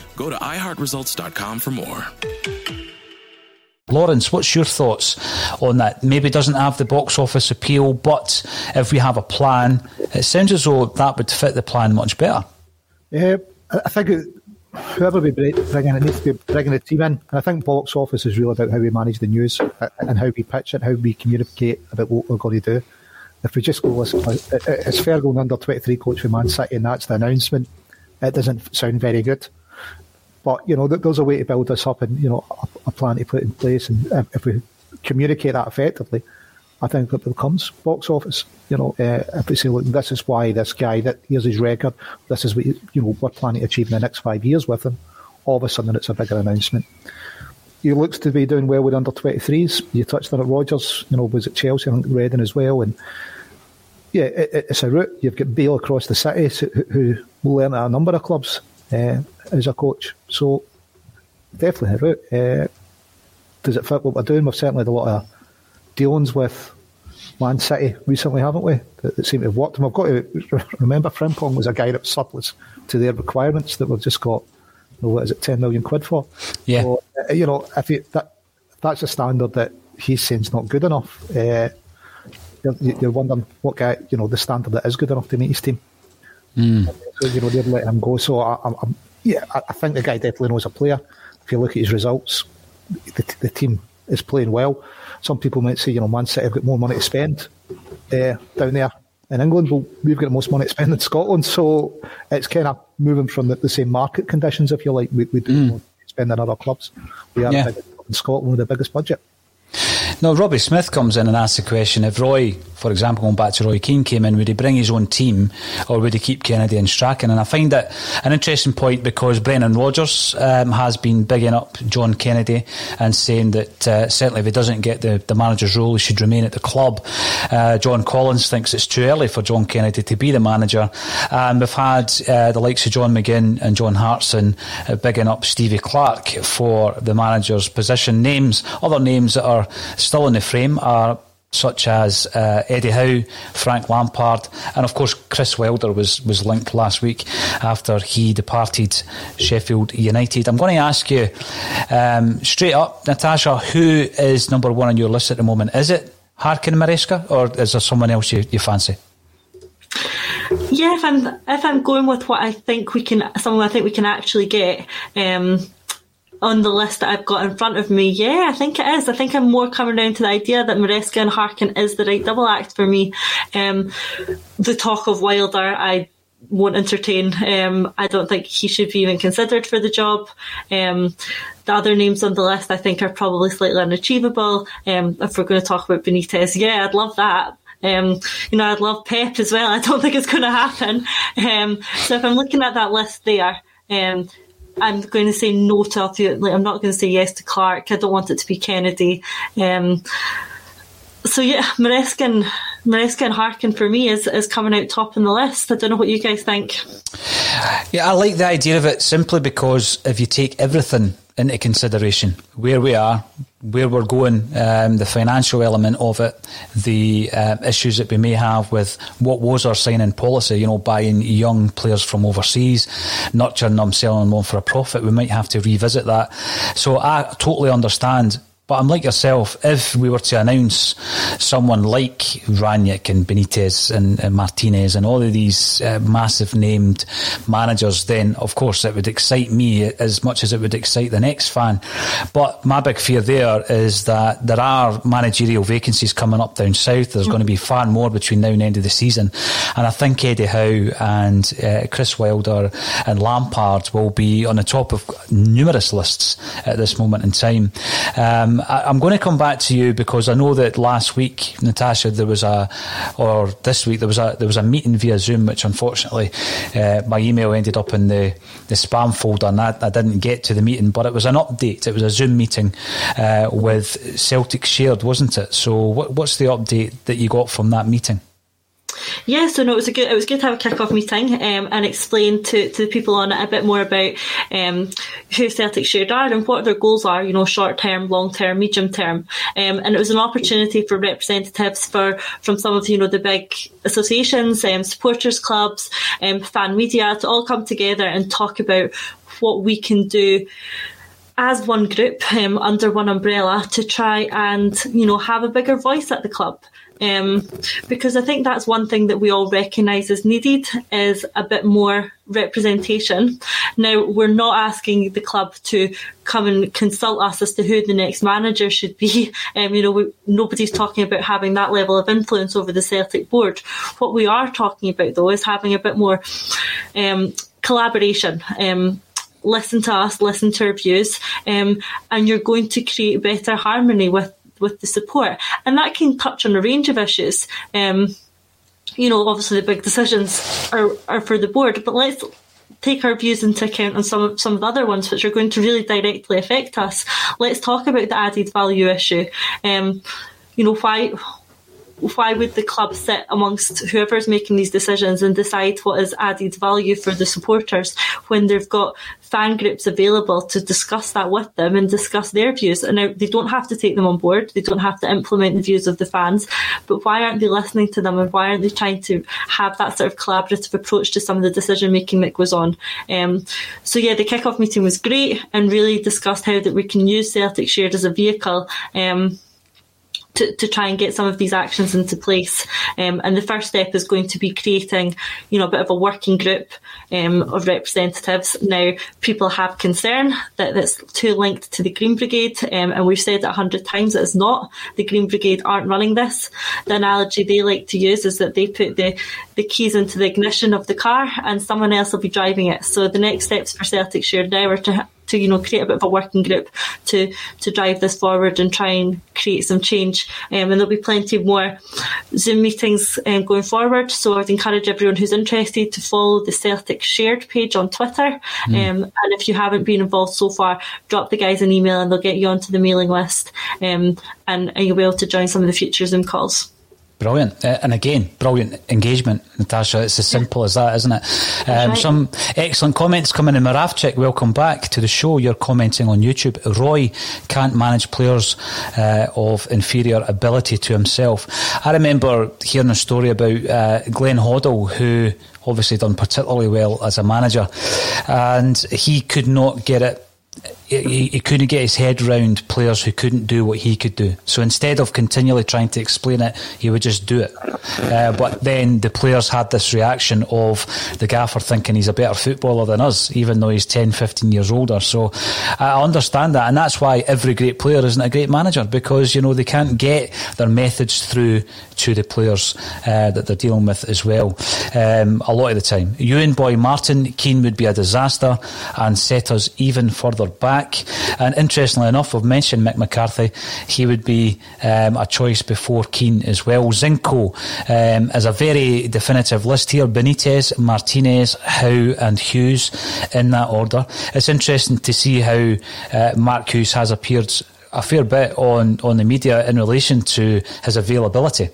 Go to iHeartResults.com for more. Lawrence, what's your thoughts on that? Maybe doesn't have the box office appeal, but if we have a plan, it sounds as though that would fit the plan much better. Yeah, I think it, whoever we bring in, it needs to be bringing the team in. And I think box office is really about how we manage the news uh, and how we pitch it, how we communicate about what we're going to do if we just go, listen, uh, uh, it's Ferguson under 23 coach for Man City and that's the announcement, it doesn't sound very good. But, you know, there's a way to build this up and, you know, a, a plan to put in place. And if, if, we communicate that effectively, I think it becomes box office. You know, uh, if we say, look, this is why this guy, that here's his record, this is what, you know, we're planning to achieve in the next five years with him, all of a sudden it's a bigger announcement he looks to be doing well with under 23s. You touched on it, Rodgers. you know, was at Chelsea, think Reading as well. And yeah, it, it's a route. You've got Bale across the city who will learn at a number of clubs uh, as a coach. So definitely a route. Uh, does it fit what we're doing? We've certainly had a lot of dealings with Man City recently, haven't we? That, that seem to have worked. And we've got to remember Frimpong was a guy that was surplus to their requirements that we've just got, you know, what is it, 10 million quid for? Yeah. So, uh, you know, if, you, that, that's a standard that he's saying is not good enough, uh, you're, you're, wondering what guy, you know, the standard that is good enough to meet his team. Mm. So, you know, they'd let him go. So, I, I, yeah, I think the guy definitely knows a player. If you look at his results, the, the team is playing well. Some people might say, you know, Man City have got more money to spend uh, down there in England, but we've got the most money to spend in Scotland. So it's kind of moving from the, the same market conditions, if you like. We, we do mm. spend in other clubs. We are yeah. in Scotland with the biggest budget. Now, Robbie Smith comes in and asks the question if Roy, for example, going back to Roy Keane came in, would he bring his own team or would he keep Kennedy and Strachan? And I find that an interesting point because Brendan Rodgers um, has been bigging up John Kennedy and saying that uh, certainly if he doesn't get the, the manager's role, he should remain at the club. Uh, John Collins thinks it's too early for John Kennedy to be the manager. And we've had uh, the likes of John McGinn and John Hartson uh, bigging up Stevie Clarke for the manager's position. Names, other names that are still in the frame are such as uh, Eddie Howe, Frank Lampard, and of course Chris Wilder was, was linked last week after he departed Sheffield United. I'm going to ask you um, straight up, Natasha, who is number one on your list at the moment? Is it Harkin Maresca or is there someone else you, you fancy? Yeah, if I'm if I'm going with what I think we can, someone I think we can actually get. Um, on the list that I've got in front of me, yeah, I think it is. I think I'm more coming down to the idea that Maresca and Harkin is the right double act for me. Um, the talk of Wilder, I won't entertain. Um, I don't think he should be even considered for the job. Um, the other names on the list I think are probably slightly unachievable. Um, if we're going to talk about Benitez, yeah, I'd love that. Um, you know, I'd love Pep as well. I don't think it's going to happen. Um, so if I'm looking at that list there, um, I'm going to say no to Like, I'm not going to say yes to Clarke. I don't want it to be Kennedy. Um, so yeah, Maresca and Maresca and Harkin for me is, is coming out top in the list. I don't know what you guys think. Yeah, I like the idea of it simply because if you take everything into consideration, where we are, where we're going, um, the financial element of it, the uh, issues that we may have with what was our signing policy, you know, buying young players from overseas, nurturing them, selling them on for a profit, we might have to revisit that. So I totally understand but I'm like yourself. If we were to announce someone like Rangnick and Benitez and, and Martinez and all of these uh, massive named managers, then of course it would excite me as much as it would excite the next fan. But my big fear there is that there are managerial vacancies coming up down south. There's mm. going to be far more between now and the end of the season, and I think Eddie Howe and uh, Chris Wilder and Lampard will be on the top of numerous lists at this moment in time. Um, I, am going to come back to you because I know that last week, Natasha, there was a, or this week there was a there was a meeting via Zoom, which unfortunately uh, my email ended up in the, the spam folder, and I, I, didn't get to the meeting. But it was an update. It was a Zoom meeting uh, with Celtic shared, wasn't it? So, what, what's the update that you got from that meeting? Yeah, so no, it was a good. It was good to have a kick-off meeting um, and explain to, to the people on it a bit more about um, who Celtic shared are and what their goals are. You know, short term, long term, medium term, um, and it was an opportunity for representatives for from some of you know the big associations, um, supporters clubs, um, fan media to all come together and talk about what we can do as one group um, under one umbrella to try and you know have a bigger voice at the club um, because I think that's one thing that we all recognise is needed is a bit more representation. Now we're not asking the club to come and consult us as to who the next manager should be. Um, you know, we, nobody's talking about having that level of influence over the Celtic board. What we are talking about though is having a bit more um, collaboration. Um, listen to us, listen to our views, um, and you're going to create better harmony with with the support, and that can touch on a range of issues. Um, you know, obviously the big decisions are, are for the board, but let's take our views into account on some of some of the other ones which are going to really directly affect us. Let's talk about the added value issue. Um, you know, why why would the club sit amongst whoever's making these decisions and decide what is added value for the supporters when they've got fan groups available to discuss that with them and discuss their views? And now they don't have to take them on board, they don't have to implement the views of the fans, but why aren't they listening to them and why aren't they trying to have that sort of collaborative approach to some of the decision making that goes on? Um, so yeah, the kick-off meeting was great and really discussed how that we can use Celtic Shared as a vehicle. Um, to, to try and get some of these actions into place. Um, and the first step is going to be creating, you know, a bit of a working group um, of representatives. Now, people have concern that it's too linked to the Green Brigade, um, and we've said it a hundred times it's not. The Green Brigade aren't running this. The analogy they like to use is that they put the, the keys into the ignition of the car and someone else will be driving it. So the next steps for Celtic Shared now are to to you know create a bit of a working group to to drive this forward and try and create some change. Um, and there'll be plenty more Zoom meetings um, going forward. So I'd encourage everyone who's interested to follow the Celtic Shared page on Twitter. Mm. Um, and if you haven't been involved so far, drop the guys an email and they'll get you onto the mailing list. Um, and, and you'll be able to join some of the future Zoom calls. Brilliant. Uh, and again, brilliant engagement, Natasha. It's as simple as that, isn't it? Um, right. Some excellent comments coming in. Maravchik, welcome back to the show. You're commenting on YouTube. Roy can't manage players uh, of inferior ability to himself. I remember hearing a story about uh, Glenn Hoddle, who obviously done particularly well as a manager, and he could not get it he, he, couldn't get his head around players who couldn't do what he could do. So instead of continually trying to explain it, he would just do it. Uh, but then the players had this reaction of the gaffer thinking he's a better footballer than us, even though he's 10, 15 years older. So I understand that. And that's why every great player isn't a great manager because, you know, they can't get their methods through to the players uh, that they're dealing with as well um, a lot of the time. Ewan Boy Martin, Keane would be a disaster and set us even further back. And interestingly enough, I've mentioned Mick McCarthy. He would be um, a choice before Keane as well. Zincko um, is a very definitive list here. Benitez, Martinez, Howe, and Hughes in that order. It's interesting to see how uh, Mark Hughes has appeared a fair bit on, on the media in relation to his availability.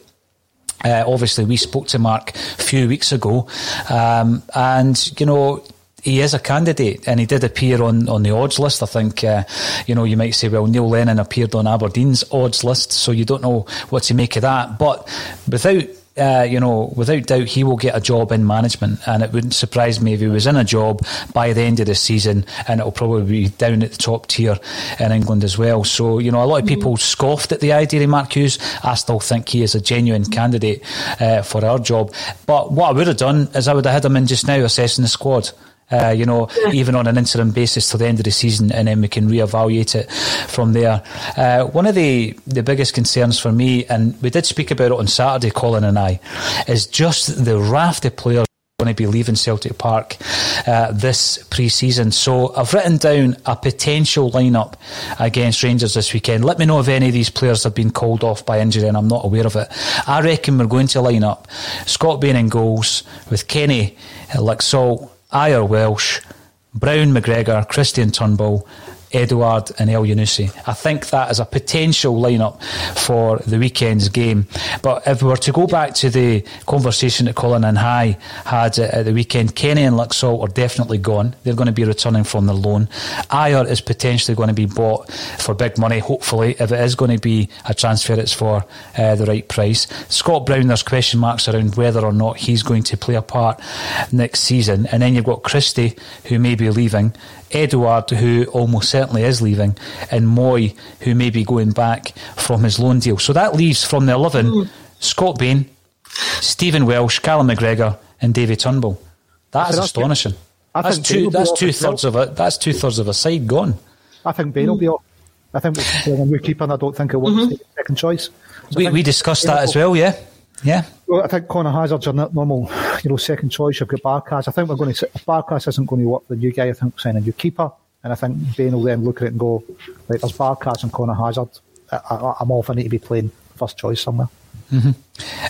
Uh, obviously, we spoke to Mark a few weeks ago, um, and you know he is a candidate, and he did appear on, on the odds list. I think, uh, you know, you might say, well, Neil Lennon appeared on Aberdeen's odds list, so you don't know what to make of that. But without uh, you know, without doubt, he will get a job in management, and it wouldn't surprise me if he was in a job by the end of the season, and it'll probably be down at the top tier in England as well. So, you know, a lot of mm. people mm. scoffed at the idea of Mark Hughes. I still think he is a genuine candidate uh, for our job. But what I would have done is I would have had him in just now assessing the squad. Uh, you know, yeah. even on an interim basis till the end of the season, and then we can reevaluate it from there. Uh, one of the, the biggest concerns for me, and we did speak about it on Saturday, Colin and I, is just the raft of players going to be leaving Celtic Park uh, this pre-season. So I've written down a potential lineup against Rangers this weekend. Let me know if any of these players have been called off by injury and I'm not aware of it. I reckon we're going to line up Scott Bain in goals with Kenny, Laxalt, Ajer Welsh, Brown McGregor, Christie Turnbull, Edouard and Elyounoussi. I think that is a potential lineup for the weekend's game. But if we were to go back to the conversation that Colin and High had at the weekend, Kenny and Laxalt are definitely gone. They're going to be returning from the loan. Ajer is potentially going to be bought for big money, hopefully. If it is going to be a transfer, it's for uh, the right price. Scott Brown, there's question marks around whether or not he's going to play a part next season. And then you've got Christie, who may be leaving. Edouard, who almost certainly is leaving, and Moy, who may be going back from his loan deal. So that leaves from the 11 mm. Scott Bain, Stephen Welsh, Callum McGregor, and David Turnbull. That's astonishing. I that's two. That's two thirds of it. That's two thirds of a side gone. I think Bain mm. will be off. I think we're keeping. I don't think it will mm-hmm. second choice. So we, we discussed that as well. Yeah. Yeah. Well, I think Conor Hazard's your normal, you know, second choice. You've got Barkas. I think we're going to. If Barkas isn't going to work for the new guy, I think signing a new keeper. And I think Bain will then look at it and go, right, there's Barkas and Conor Hazard. I, am off. I need to be playing first choice somewhere. Mm-hmm.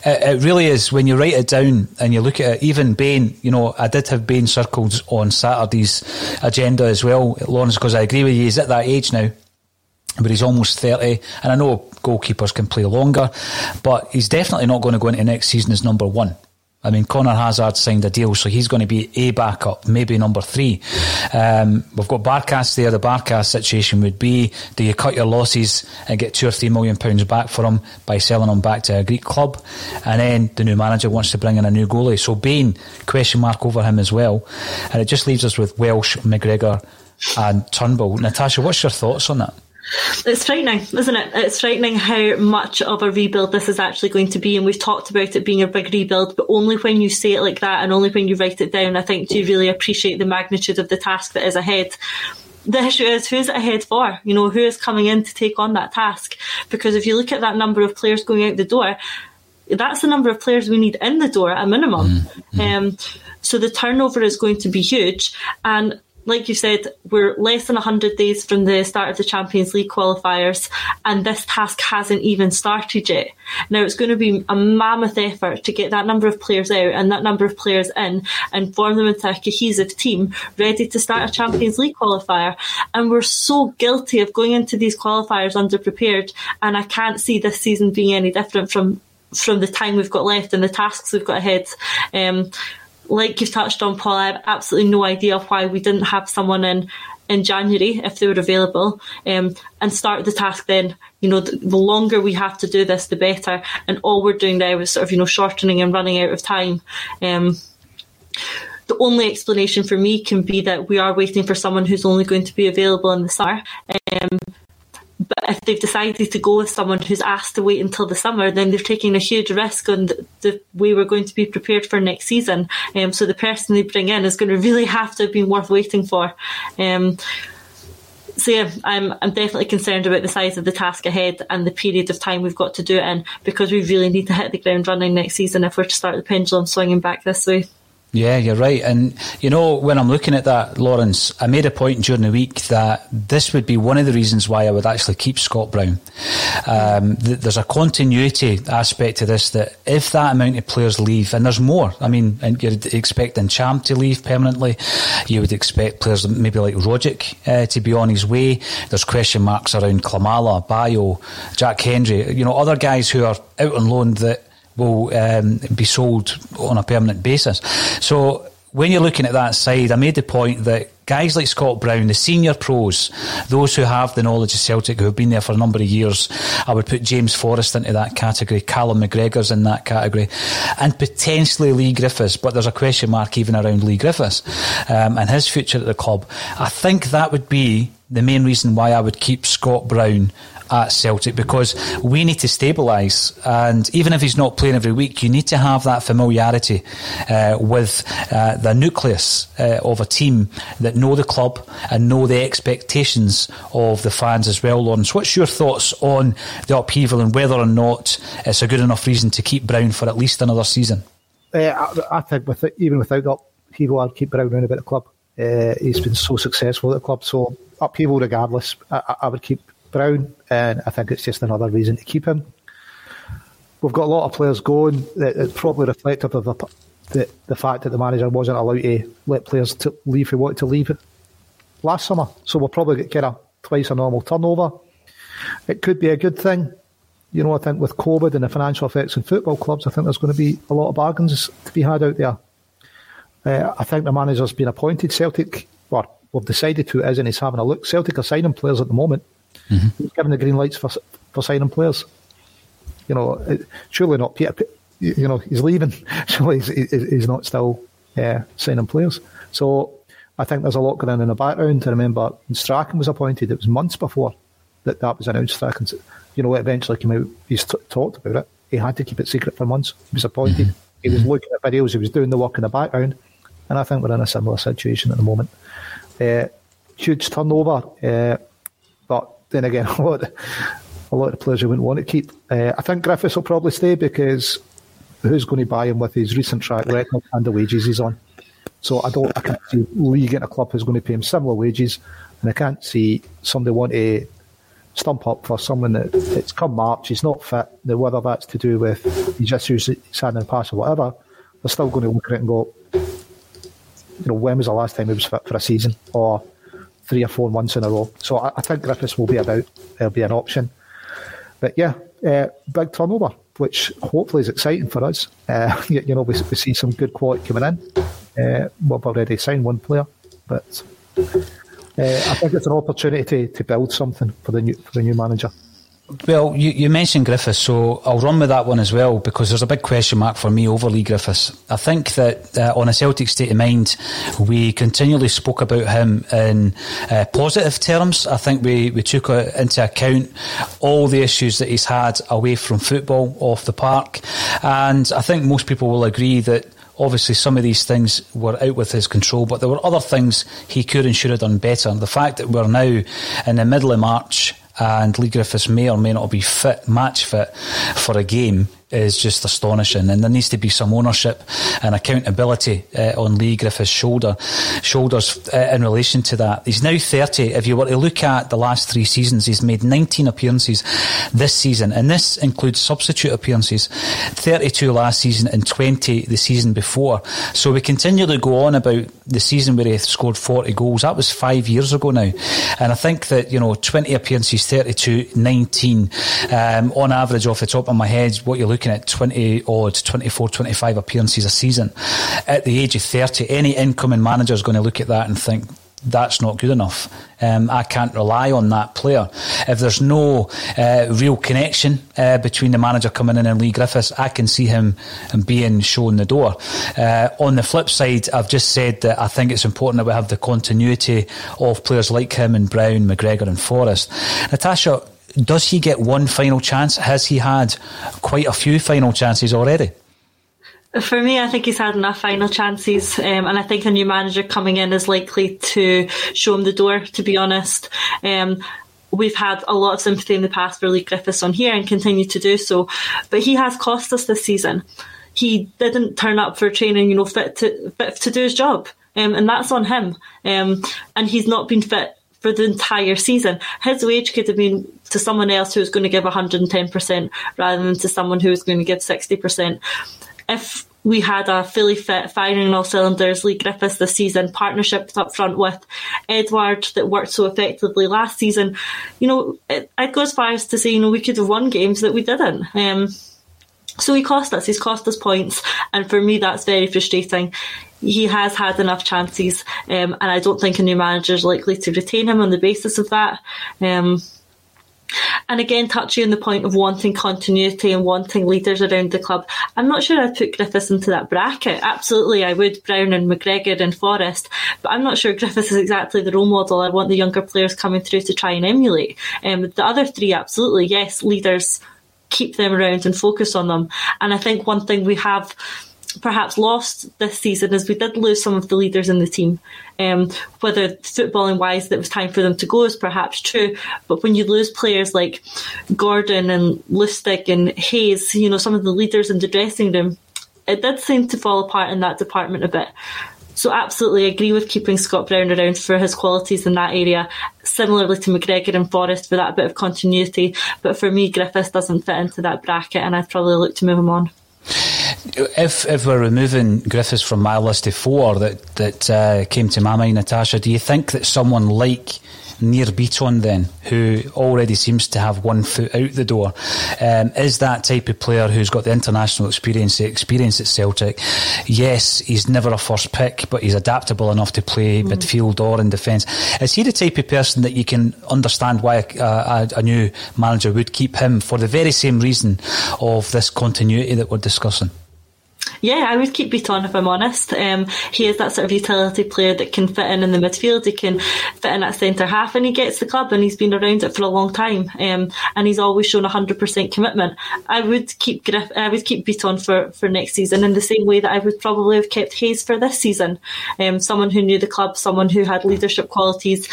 It, it, really is when you write it down and you look at it. Even Bain, you know, I did have Bain circled on Saturday's agenda as well, Lawrence, because I agree with you. He's at that age now but he's almost 30. And I know goalkeepers can play longer, but he's definitely not going to go into next season as number one. I mean, Conor Hazard signed a deal, so he's going to be a backup, maybe number three. Um, we've got Barkas there. The Barkas situation would be: do you cut your losses and get two or three million pounds back for him by selling him back to a Greek club? And then the new manager wants to bring in a new goalie, so Bain question mark over him as well. And it just leaves us with Welsh, McGregor, and Turnbull. Natasha, what's your thoughts on that? It's frightening, isn't it? It's frightening how much of a rebuild this is actually going to be. And we've talked about it being a big rebuild, but only when you say it like that and only when you write it down, I think, do you really appreciate the magnitude of the task that is ahead the issue is who's it ahead for? You know, who is coming in to take on that task? Because if you look at that number of players going out the door, that's the number of players we need in the door at a minimum. Mm-hmm. Um, so the turnover is going to be huge. And like you said, we're less than 100 days from the start of the Champions League qualifiers, and this task hasn't even started yet. Now, it's going to be a mammoth effort to get that number of players out and that number of players in and form them into a cohesive team ready to start a Champions League qualifier. And we're so guilty of going into these qualifiers underprepared, and I can't see this season being any different from from the time we've got left and the tasks we've got ahead. Um, like you've touched on, Paul, I have absolutely no idea why we didn't have someone in in January if they were available um, and start the task then. You know, the, the, longer we have to do this, the better. And all we're doing now is sort of, you know, shortening and running out of time. Um, the only explanation for me can be that we are waiting for someone who's only going to be available in the summer. Um, but if they've decided to go with someone who's asked to wait until the summer, then they're taking a huge risk on the, the way we're going to be prepared for next season. Um, so the person they bring in is going to really have to have been worth waiting for. Um, so yeah, I'm I'm definitely concerned about the size of the task ahead and the period of time we've got to do it in because we really need to hit the ground running next season if we're to start the pendulum swinging back this way. Yeah, you're right. And, you know, when I'm looking at that, Lawrence, I made a point during the week that this would be one of the reasons why I would actually keep Scott Brown. Um, th- there's a continuity aspect to this that if that amount of players leave, and there's more, I mean, and you're expecting Champ to leave permanently, you would expect players maybe like Rogic uh, to be on his way. There's question marks around Klimala, Bayo, Jack Hendry, you know, other guys who are out on loan that will um, be sold on a permanent basis. So when you're looking at that side, I made the point that guys like Scott Brown, the senior pros, those who have the knowledge of Celtic, who have been there for a number of years, I would put James Forrest into that category, Callum McGregor's in that category, and potentially Leigh Griffiths, but there's a question mark even around Leigh Griffiths um, and his future at the club. I think that would be the main reason why I would keep Scott Brown at Celtic because we need to stabilise. And even if he's not playing every week, you need to have that familiarity uh, with uh, the nucleus uh, of a team that know the club and know the expectations of the fans as well. Lawrence, what's your thoughts on the upheaval and whether or not it's a good enough reason to keep Brown for at least another season? Uh, I, I, think with it, even without upheaval, I'd keep Brown around about the club. Uh, he's been so successful at the club, so upheaval regardless, I, I would keep Brown, and I think it's just another reason to keep him. We've got a lot of players going. It's probably reflective of the, the, the fact that the manager wasn't allowed to let players to leave who wanted to leave last summer. So we'll probably get, get a twice a normal turnover. It could be a good thing. You know, I think with COVID and the financial effects in football clubs, I think there's going to be a lot of bargains to be had out there. Uh, I think the manager's been appointed. Celtic, or we've decided to, is, and he's having a look. Celtic are signing players at the moment Mm-hmm. He's given the green lights for for signing players. You know, surely not Peter. You know, he's leaving. Surely he's, he's not still uh, signing players. So I think there's a lot going on in the background. I remember when Strachan was appointed, it was months before that that was announced. Strachan, you know, eventually came out. He's t- talked about it. He had to keep it secret for months. He was appointed. Mm-hmm. He was looking at videos. He was doing the work in the background. And I think we're in a similar situation at the moment. Uh, huge turnover. Uh, but then again, a lot, a lot of players you wouldn't want to keep. Uh, I think Griffiths will probably stay because who's going to buy him with his recent track record and the wages he's on? So I don't, I can't see Leigh getting a club who's going to pay him similar wages, and I can't see somebody want to stump up for someone that it's come March, he's not fit. Now, whether that's to do with his issues he's had in the past or whatever, they're still going to look at it and go, you know, when was the last time he was fit for a season? Or three or four months in a row. So I, I think Griffiths will be about. There'll be an option. But yeah, uh, big turnover, which hopefully is exciting for us. Uh, you, you, know, we, we, see some good quality coming in. Uh, we've already signed one player, but uh, I think it's an opportunity to, to build something for the new for the new manager. Well, you, you mentioned Griffiths, so I'll run with that one as well because there's a big question mark for me over Leigh Griffiths. I think that uh, on a Celtic state of mind, we continually spoke about him in uh, positive terms. I think we, we took into account all the issues that he's had away from football, off the park. And I think most people will agree that obviously some of these things were out with his control, but there were other things he could and should have done better. The fact that we're now in the middle of March and Leigh Griffiths may or may not be fit, match fit for a game is just astonishing. And there needs to be some ownership and accountability uh, on Leigh Griffiths' shoulder, shoulders uh, in relation to that. He's now 30. If you were to look at the last three seasons, he's made 19 appearances this season, and this includes substitute appearances 32 last season and 20 the season before. So we continue to go on about the season where he scored 40 goals. That was five years ago now. And I think that, you know, 20 appearances, 32, 19, um, on average off the top of my head, what you're looking looking at 20 odd, 24, 25 appearances a season. At the age of 30, any incoming manager is going to look at that and think, that's not good enough. Um, I can't rely on that player. If there's no uh, real connection uh, between the manager coming in and Leigh Griffiths, I can see him being shown the door. Uh, on the flip side, I've just said that I think it's important that we have the continuity of players like him and Brown, McGregor, and Forrest. Natasha, does he get one final chance? Has he had quite a few final chances already? For me, I think he's had enough final chances, um, and I think a new manager coming in is likely to show him the door. To be honest, um, we've had a lot of sympathy in the past for Leigh Griffiths on here and continue to do so, but he has cost us this season. He didn't turn up for training, you know, fit to fit to do his job, um, and that's on him. Um, and he's not been fit for the entire season. His wage could have been to someone else who's going to give 110% rather than to someone who's going to give 60% if we had a fully fit, firing all cylinders Leigh Griffiths this season, partnerships up front with Edouard that worked so effectively last season, you know, it, it goes far as to say, you know, we could have won games that we didn't. Um, so he cost us, he's cost us points, and for me that's very frustrating. He has had enough chances, um, and I don't think a new manager is likely to retain him on the basis of that. Um, and again, touching on the point of wanting continuity and wanting leaders around the club, I'm not sure I'd put Griffiths into that bracket. Absolutely, I would, Brown and McGregor and Forrest, but I'm not sure Griffiths is exactly the role model I want the younger players coming through to try and emulate. Um, the other three, absolutely, yes, leaders, keep them around and focus on them. And I think one thing we have perhaps lost this season is we did lose some of the leaders in the team. Um, whether footballing wise that it was time for them to go is perhaps true, but when you lose players like Gordon and Lustig and Hayes, you know, some of the leaders in the dressing room, it did seem to fall apart in that department a bit. So absolutely agree with keeping Scott Brown around for his qualities in that area, similarly to McGregor and Forrest for that bit of continuity. But for me, Griffiths doesn't fit into that bracket and I'd probably look to move him on. If if we're removing Griffiths from my list of four that that uh, came to my mind, Natasha, do you think that someone like Nir Bitton then, who already seems to have one foot out the door, um, is that type of player who's got the international experience, the experience at Celtic. Yes, he's never a first pick, but he's adaptable enough to play mm. midfield or in defence. Is he the type of person that you can understand why a, a, a new manager would keep him for the very same reason of this continuity that we're discussing? Yeah, I would keep Bitton if I'm honest. Um, he is that sort of utility player that can fit in in the midfield. He can fit in at centre half, and he gets the club, and he's been around it for a long time. Um, and he's always shown 100% commitment. I would keep Griff, I would keep Bitton for for next season in the same way that I would probably have kept Hayes for this season. Um, someone who knew the club, someone who had leadership qualities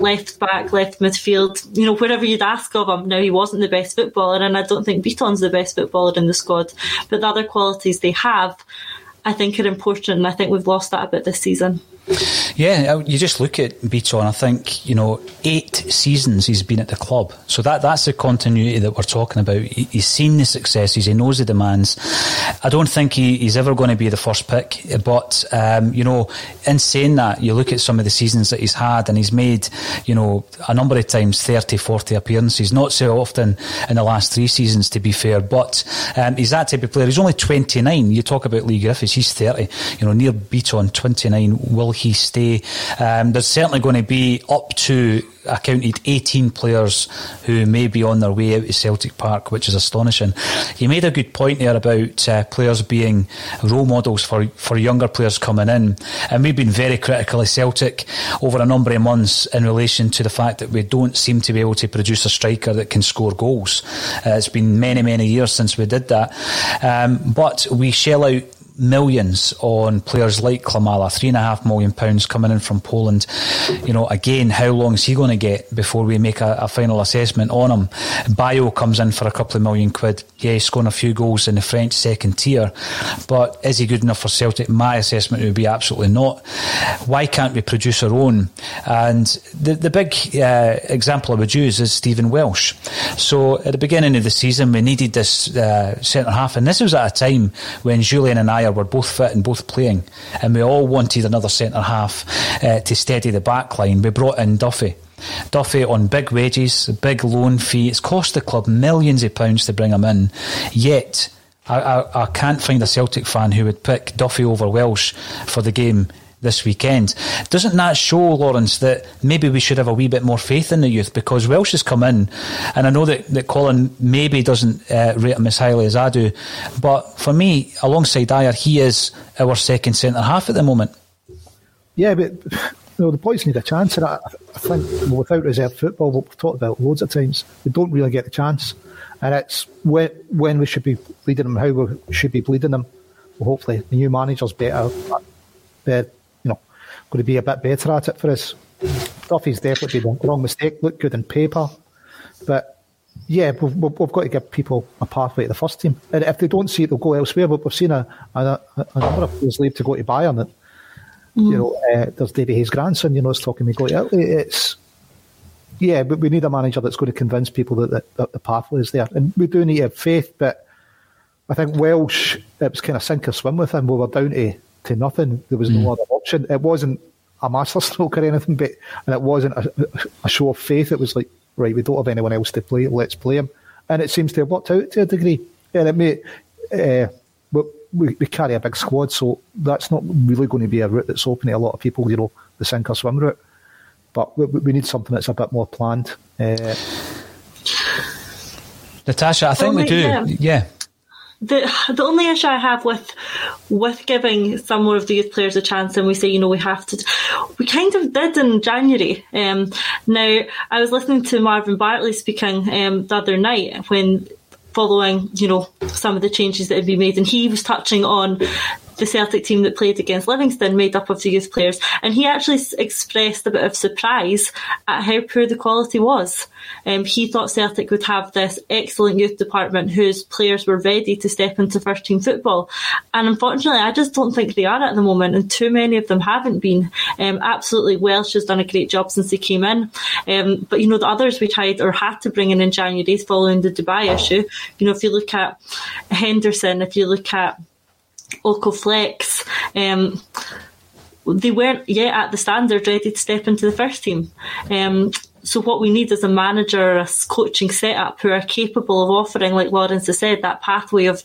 left back, left midfield, you know, wherever you'd ask of him. Now, he wasn't the best footballer, and I don't think Bitton's the best footballer in the squad, but the other qualities they have, I think, are important, and I think we've lost that a bit this season. Yeah, uh, you just look at Bitton. I think you know eight seasons he's been at the club, so that that's the continuity that we're talking about. He, he's seen the successes, he knows the demands. I don't think he, he's ever going to be the first pick, but um, you know, in saying that, you look at some of the seasons that he's had, and he's made you know a number of times 30, 40 appearances, not so often in the last three seasons, to be fair. But um, he's that type of player. He's only twenty nine. You talk about Leigh Griffiths, he's thirty. You know, Nir Bitton, twenty nine. Will he stay? Um, there's certainly going to be up to I counted 18 players who may be on their way out of Celtic Park, which is astonishing. You made a good point there about uh, players being role models for, for younger players coming in. And we've been very critical of Celtic over a number of months in relation to the fact that we don't seem to be able to produce a striker that can score goals. Uh, it's been many, many years since we did that. Um, but we shell out millions on players like Klimala, three and a half million pounds coming in from Poland. You know, again, how long is he going to get before we make a, a final assessment on him? Bayo comes in for a couple of million quid. Yeah, scoring a few goals in the French second tier, but is he good enough for Celtic? My assessment would be absolutely not. Why can't we produce our own? And the the big uh, example I would use is Stephen Welsh. So at the beginning of the season, we needed this uh, centre half, and this was at a time when Jullien and I were both fit and both playing, and we all wanted another centre half uh, to steady the back line. We brought in Duffy. Duffy on big wages, big loan fee. It's cost the club millions of pounds to bring him in. Yet, I, I, I can't find a Celtic fan who would pick Duffy over Welsh for the game this weekend. Doesn't that show, Lawrence, that maybe we should have a wee bit more faith in the youth? Because Welsh has come in, and I know that, that Colin maybe doesn't uh, rate him as highly as I do, but for me, alongside Ajer, he is our second centre half at the moment. Yeah, but you know, the boys need a chance, and I, I think without reserve football, what we've talked about loads of times, they don't really get the chance. And it's when, when we should be leading them, how we should be bleeding them. Well, hopefully, the new manager's better. You know, going to be a bit better at it for us. Duffy's definitely the wrong mistake. Look good in paper, but yeah, we've, we've, got to give people a pathway to the first team. And if they don't see it, they'll go elsewhere. But we've seen a, a, a number of players leave to go to Bayern. That, mm. You know, uh, there's David Hayes' grandson. You know, is talking me go to Italy. It's yeah, but we need a manager that's going to convince people that, that, that the pathway is there, and we do need to have faith. But I think Welsh, it was kind of sink or swim with him. We were down to, to nothing. There was mm. no other option. It wasn't a masterstroke or anything, but and it wasn't a, a, show of faith. It was like, right, we don't have anyone else to play. Let's play him, and it seems to have worked out to a degree. And it may, uh, we, we carry a big squad, so that's not really going to be a route that's open to a lot of people. You know, the sink or swim route but we, we need something that's a bit more planned. Uh, Natasha, I think we do. Yeah. yeah. The the only issue I have with with giving some more of the youth players a chance, and we say you know we have to, we kind of did in January. Um, now I was listening to Marvin Bartley speaking um, the other night when following you know some of the changes that had been made, and he was touching on the Celtic team that played against Livingston, made up of the youth players, and he actually expressed a bit of surprise at how poor the quality was. Um, he thought Celtic would have this excellent youth department whose players were ready to step into first team football, and unfortunately, I just don't think they are at the moment, and too many of them haven't been. Um, absolutely, Welsh has done a great job since he came in, um, but you know the others we tried or had to bring in in January following the Dubai issue. You know, if you look at Henderson, if you look at Okoflex, um, they weren't yet at the standard ready to step into the first team. Um, so what we need is a manager, a coaching setup who are capable of offering, like Lawrence has said, that pathway of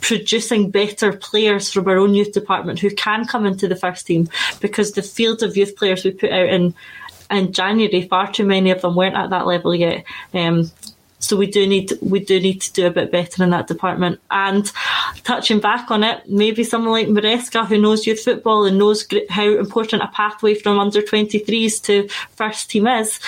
producing better players from our own youth department who can come into the first team because the field of youth players we put out in in January, far too many of them weren't at that level yet. Um, so we do need we do need to do a bit better in that department. And touching back on it, maybe someone like Maresca, who knows youth football and knows how important a pathway from under 23s to first team is,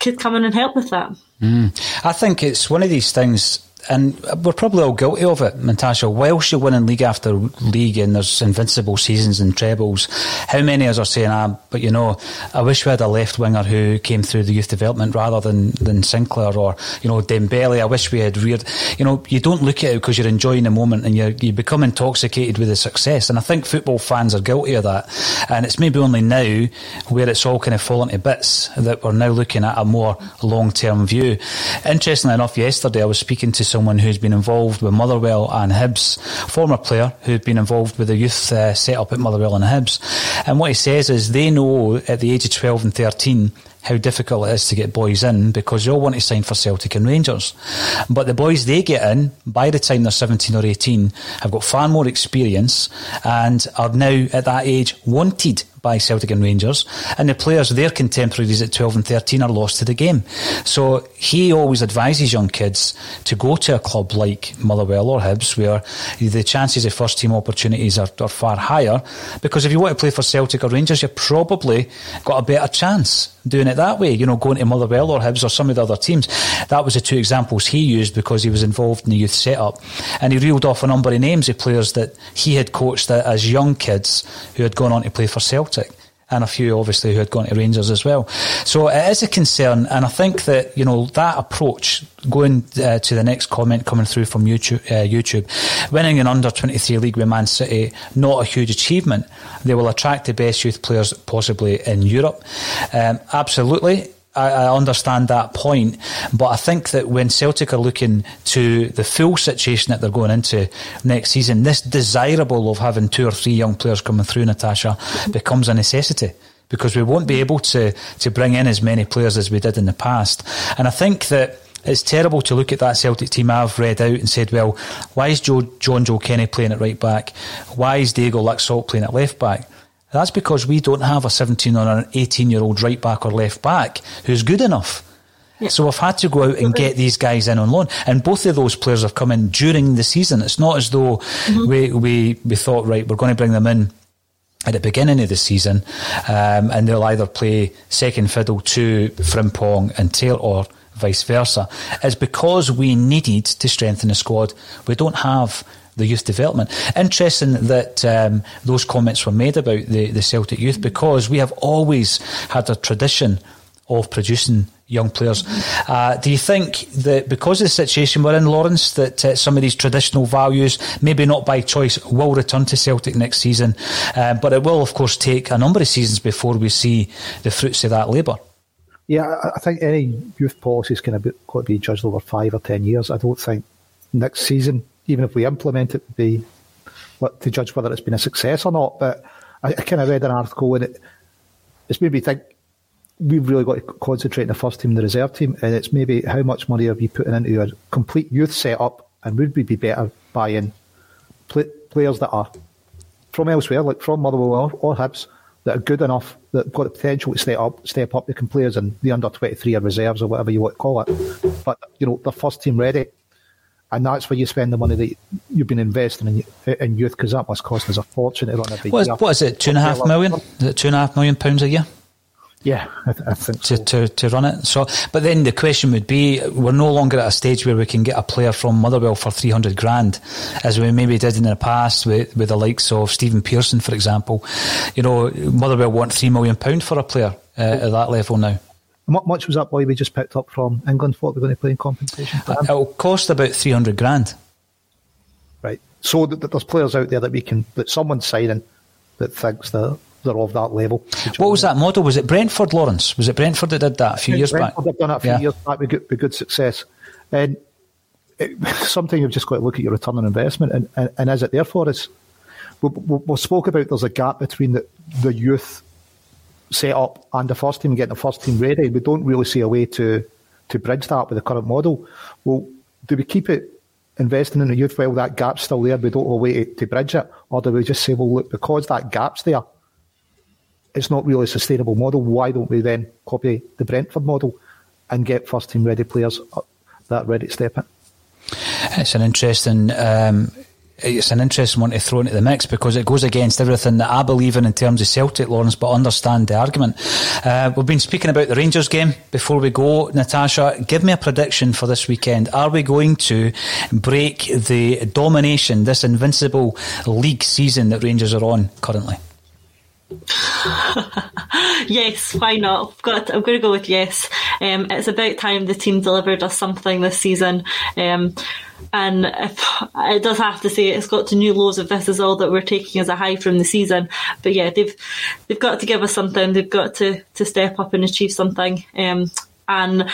could come in and help with that. Mm. I think it's one of these things and we're probably all guilty of it, Natasha. Whilst you're winning league after league and there's invincible seasons and trebles, how many of us are saying, ah, but you know, I wish we had a left winger who came through the youth development rather than, than Sinclair or, you know, Dembele. I wish we had reared. You know, you don't look at it because you're enjoying the moment and you you become intoxicated with the success. And I think football fans are guilty of that. And it's maybe only now where it's all kind of fallen to bits that we're now looking at a more long term view. Interestingly enough, yesterday I was speaking to someone who's been involved with Motherwell and Hibs, former player who'd been involved with the youth uh, set up at Motherwell and Hibs. And what he says is they know at the age of 12 and 13 how difficult it is to get boys in because they all want to sign for Celtic and Rangers. But the boys they get in, by the time they're 17 or 18, have got far more experience and are now at that age wanted by Celtic and Rangers, and the players, their contemporaries at 12 and 13, are lost to the game. So he always advises young kids to go to a club like Motherwell or Hibs, where the chances of first team opportunities are, are far higher. Because if you want to play for Celtic or Rangers, you've probably got a better chance doing it that way, you know, going to Motherwell or Hibs or some of the other teams. That was the two examples he used because he was involved in the youth setup. And he reeled off a number of names of players that he had coached as young kids who had gone on to play for Celtic and a few obviously who had gone to Rangers as well. So it is a concern, and I think that you know that approach. Going uh, to the next comment coming through from YouTube, uh, YouTube, winning an under twenty three league with Man City, not a huge achievement. They will attract the best youth players possibly in Europe. Um, absolutely, I, understand that point, but I think that when Celtic are looking to the full situation that they're going into next season, this desirable of having two or three young players coming through, Natasha, becomes a necessity because we won't be able to to bring in as many players as we did in the past. And I think that it's terrible to look at that Celtic team I've read out and said, well, why is Joe, Jonjoe Kenny playing at right back? Why is Diego Laxalt playing at left back? That's because we don't have a 17 or an 18 year old right back or left back who's good enough. So we've had to go out and get these guys in on loan, and both of those players have come in during the season. It's not as though Mm-hmm. we, we we thought right, we're going to bring them in at the beginning of the season, um, and they'll either play second fiddle to Frimpong and Taylor or vice versa. It's because we needed to strengthen the squad. We don't have the youth development. Interesting that um, those comments were made about the, the Celtic youth because we have always had a tradition of producing young players. Uh, do you think that because of the situation we're in, Lawrence, that uh, some of these traditional values, maybe not by choice, will return to Celtic next season? Uh, but it will, of course, take a number of seasons before we see the fruits of that labour. Yeah, I- think any youth policy is going to be judged over five or ten years. I don't think next season, even if we implement it, be to judge whether it's been a success or not. But I, I kind of read an article and it it's made me think we've really got to concentrate on the first team and the reserve team, and it's maybe how much money are we putting into a complete youth setup, and would we be better buying pl- players that are from elsewhere, like from Motherwell or, or Hibs, that are good enough, that have got the potential to step up, step up. They can play as in the under twenty three or reserves or whatever you want to call it. But you know, the first team ready, and that's where you spend the money that you've been investing in, in youth because that must cost us a fortune to run every What is, what is it, two and a half million? Is it two and a half million pounds a year? Yeah, I, th- I think to, to, to run it. So, but then the question would be: We're no longer at a stage where we can get a player from Motherwell for three hundred grand, as we maybe did in the past with, with the likes of Stephen Pearson, for example. You know, Motherwell want three million pound for a player uh, at that level now. Much was that boy we just picked up from England? What we're going to play in compensation? It'll cost about three hundred grand. Right. So th- th- there's players out there that we can that someone's signing that thinks that they're of that level. What was that model? Was it Brentford, Lawrence? Was it Brentford that did that a few years back? Brentford have done it a few Yeah. years back with good, with good success. And it, something you've just got to look at your return on investment and, and, and is it there for us? We, we, we spoke about there's a gap between the, the youth set up and the first team getting the first team ready. We don't really see a way to, to bridge that with the current model. Well, do we keep it investing in the youth while that gap's still there? We don't have a way to, to bridge it, or do we just say, well, look, because that gap's there, it's not really a sustainable model. Why don't we then copy the Brentford model and get first team ready players up- that ready to step in? It's an interesting. Um, it's an interesting one to throw into the mix because it goes against everything that I believe in in terms of Celtic, Lawrence. But understand the argument. Uh, we've been speaking about the Rangers game before we go. Natasha, give me a prediction for this weekend. Are we going to break the domination, this invincible league season that Rangers are on currently? yes, why not? I've got. I'm going to go with yes. Um, it's about time the team delivered us something this season. Um, and if, it does have to say it's got to new lows if this is all that we're taking as a high from the season. But yeah, they've they've got to give us something. They've got to to step up and achieve something. Um, and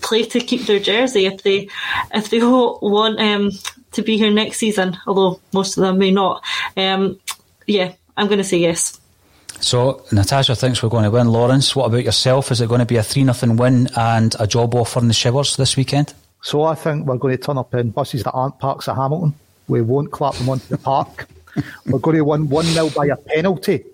play to keep their jersey if they if they want um, to be here next season. Although most of them may not. Um, yeah, I'm going to say yes. So Natasha thinks we're going to win. Lawrence, what about yourself? Is it going to be a three nothing win and a job offer in the showers this weekend? So I think we're going to turn up in buses that aren't parks at Hamilton. We won't clap them onto the park. we're going to win 1 0 by a penalty.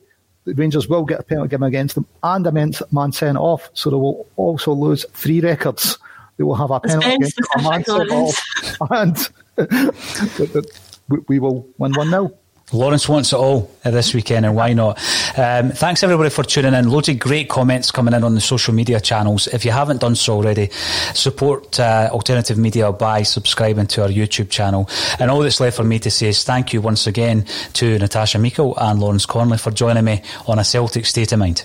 The Rangers will get a penalty given against them and a man sent off. So they will also lose three records. They will have a penalty against them, a man sent off. And we- we will win 1 0. Lawrence wants it all this weekend, and why not? Um, thanks everybody for tuning in. Loads of great comments coming in on the social media channels. If you haven't done so already, support uh, alternative media by subscribing to our YouTube channel. And all that's left for me to say is thank you once again to Natasha Meikle and Lawrence Connolly for joining me on a Celtic State of Mind.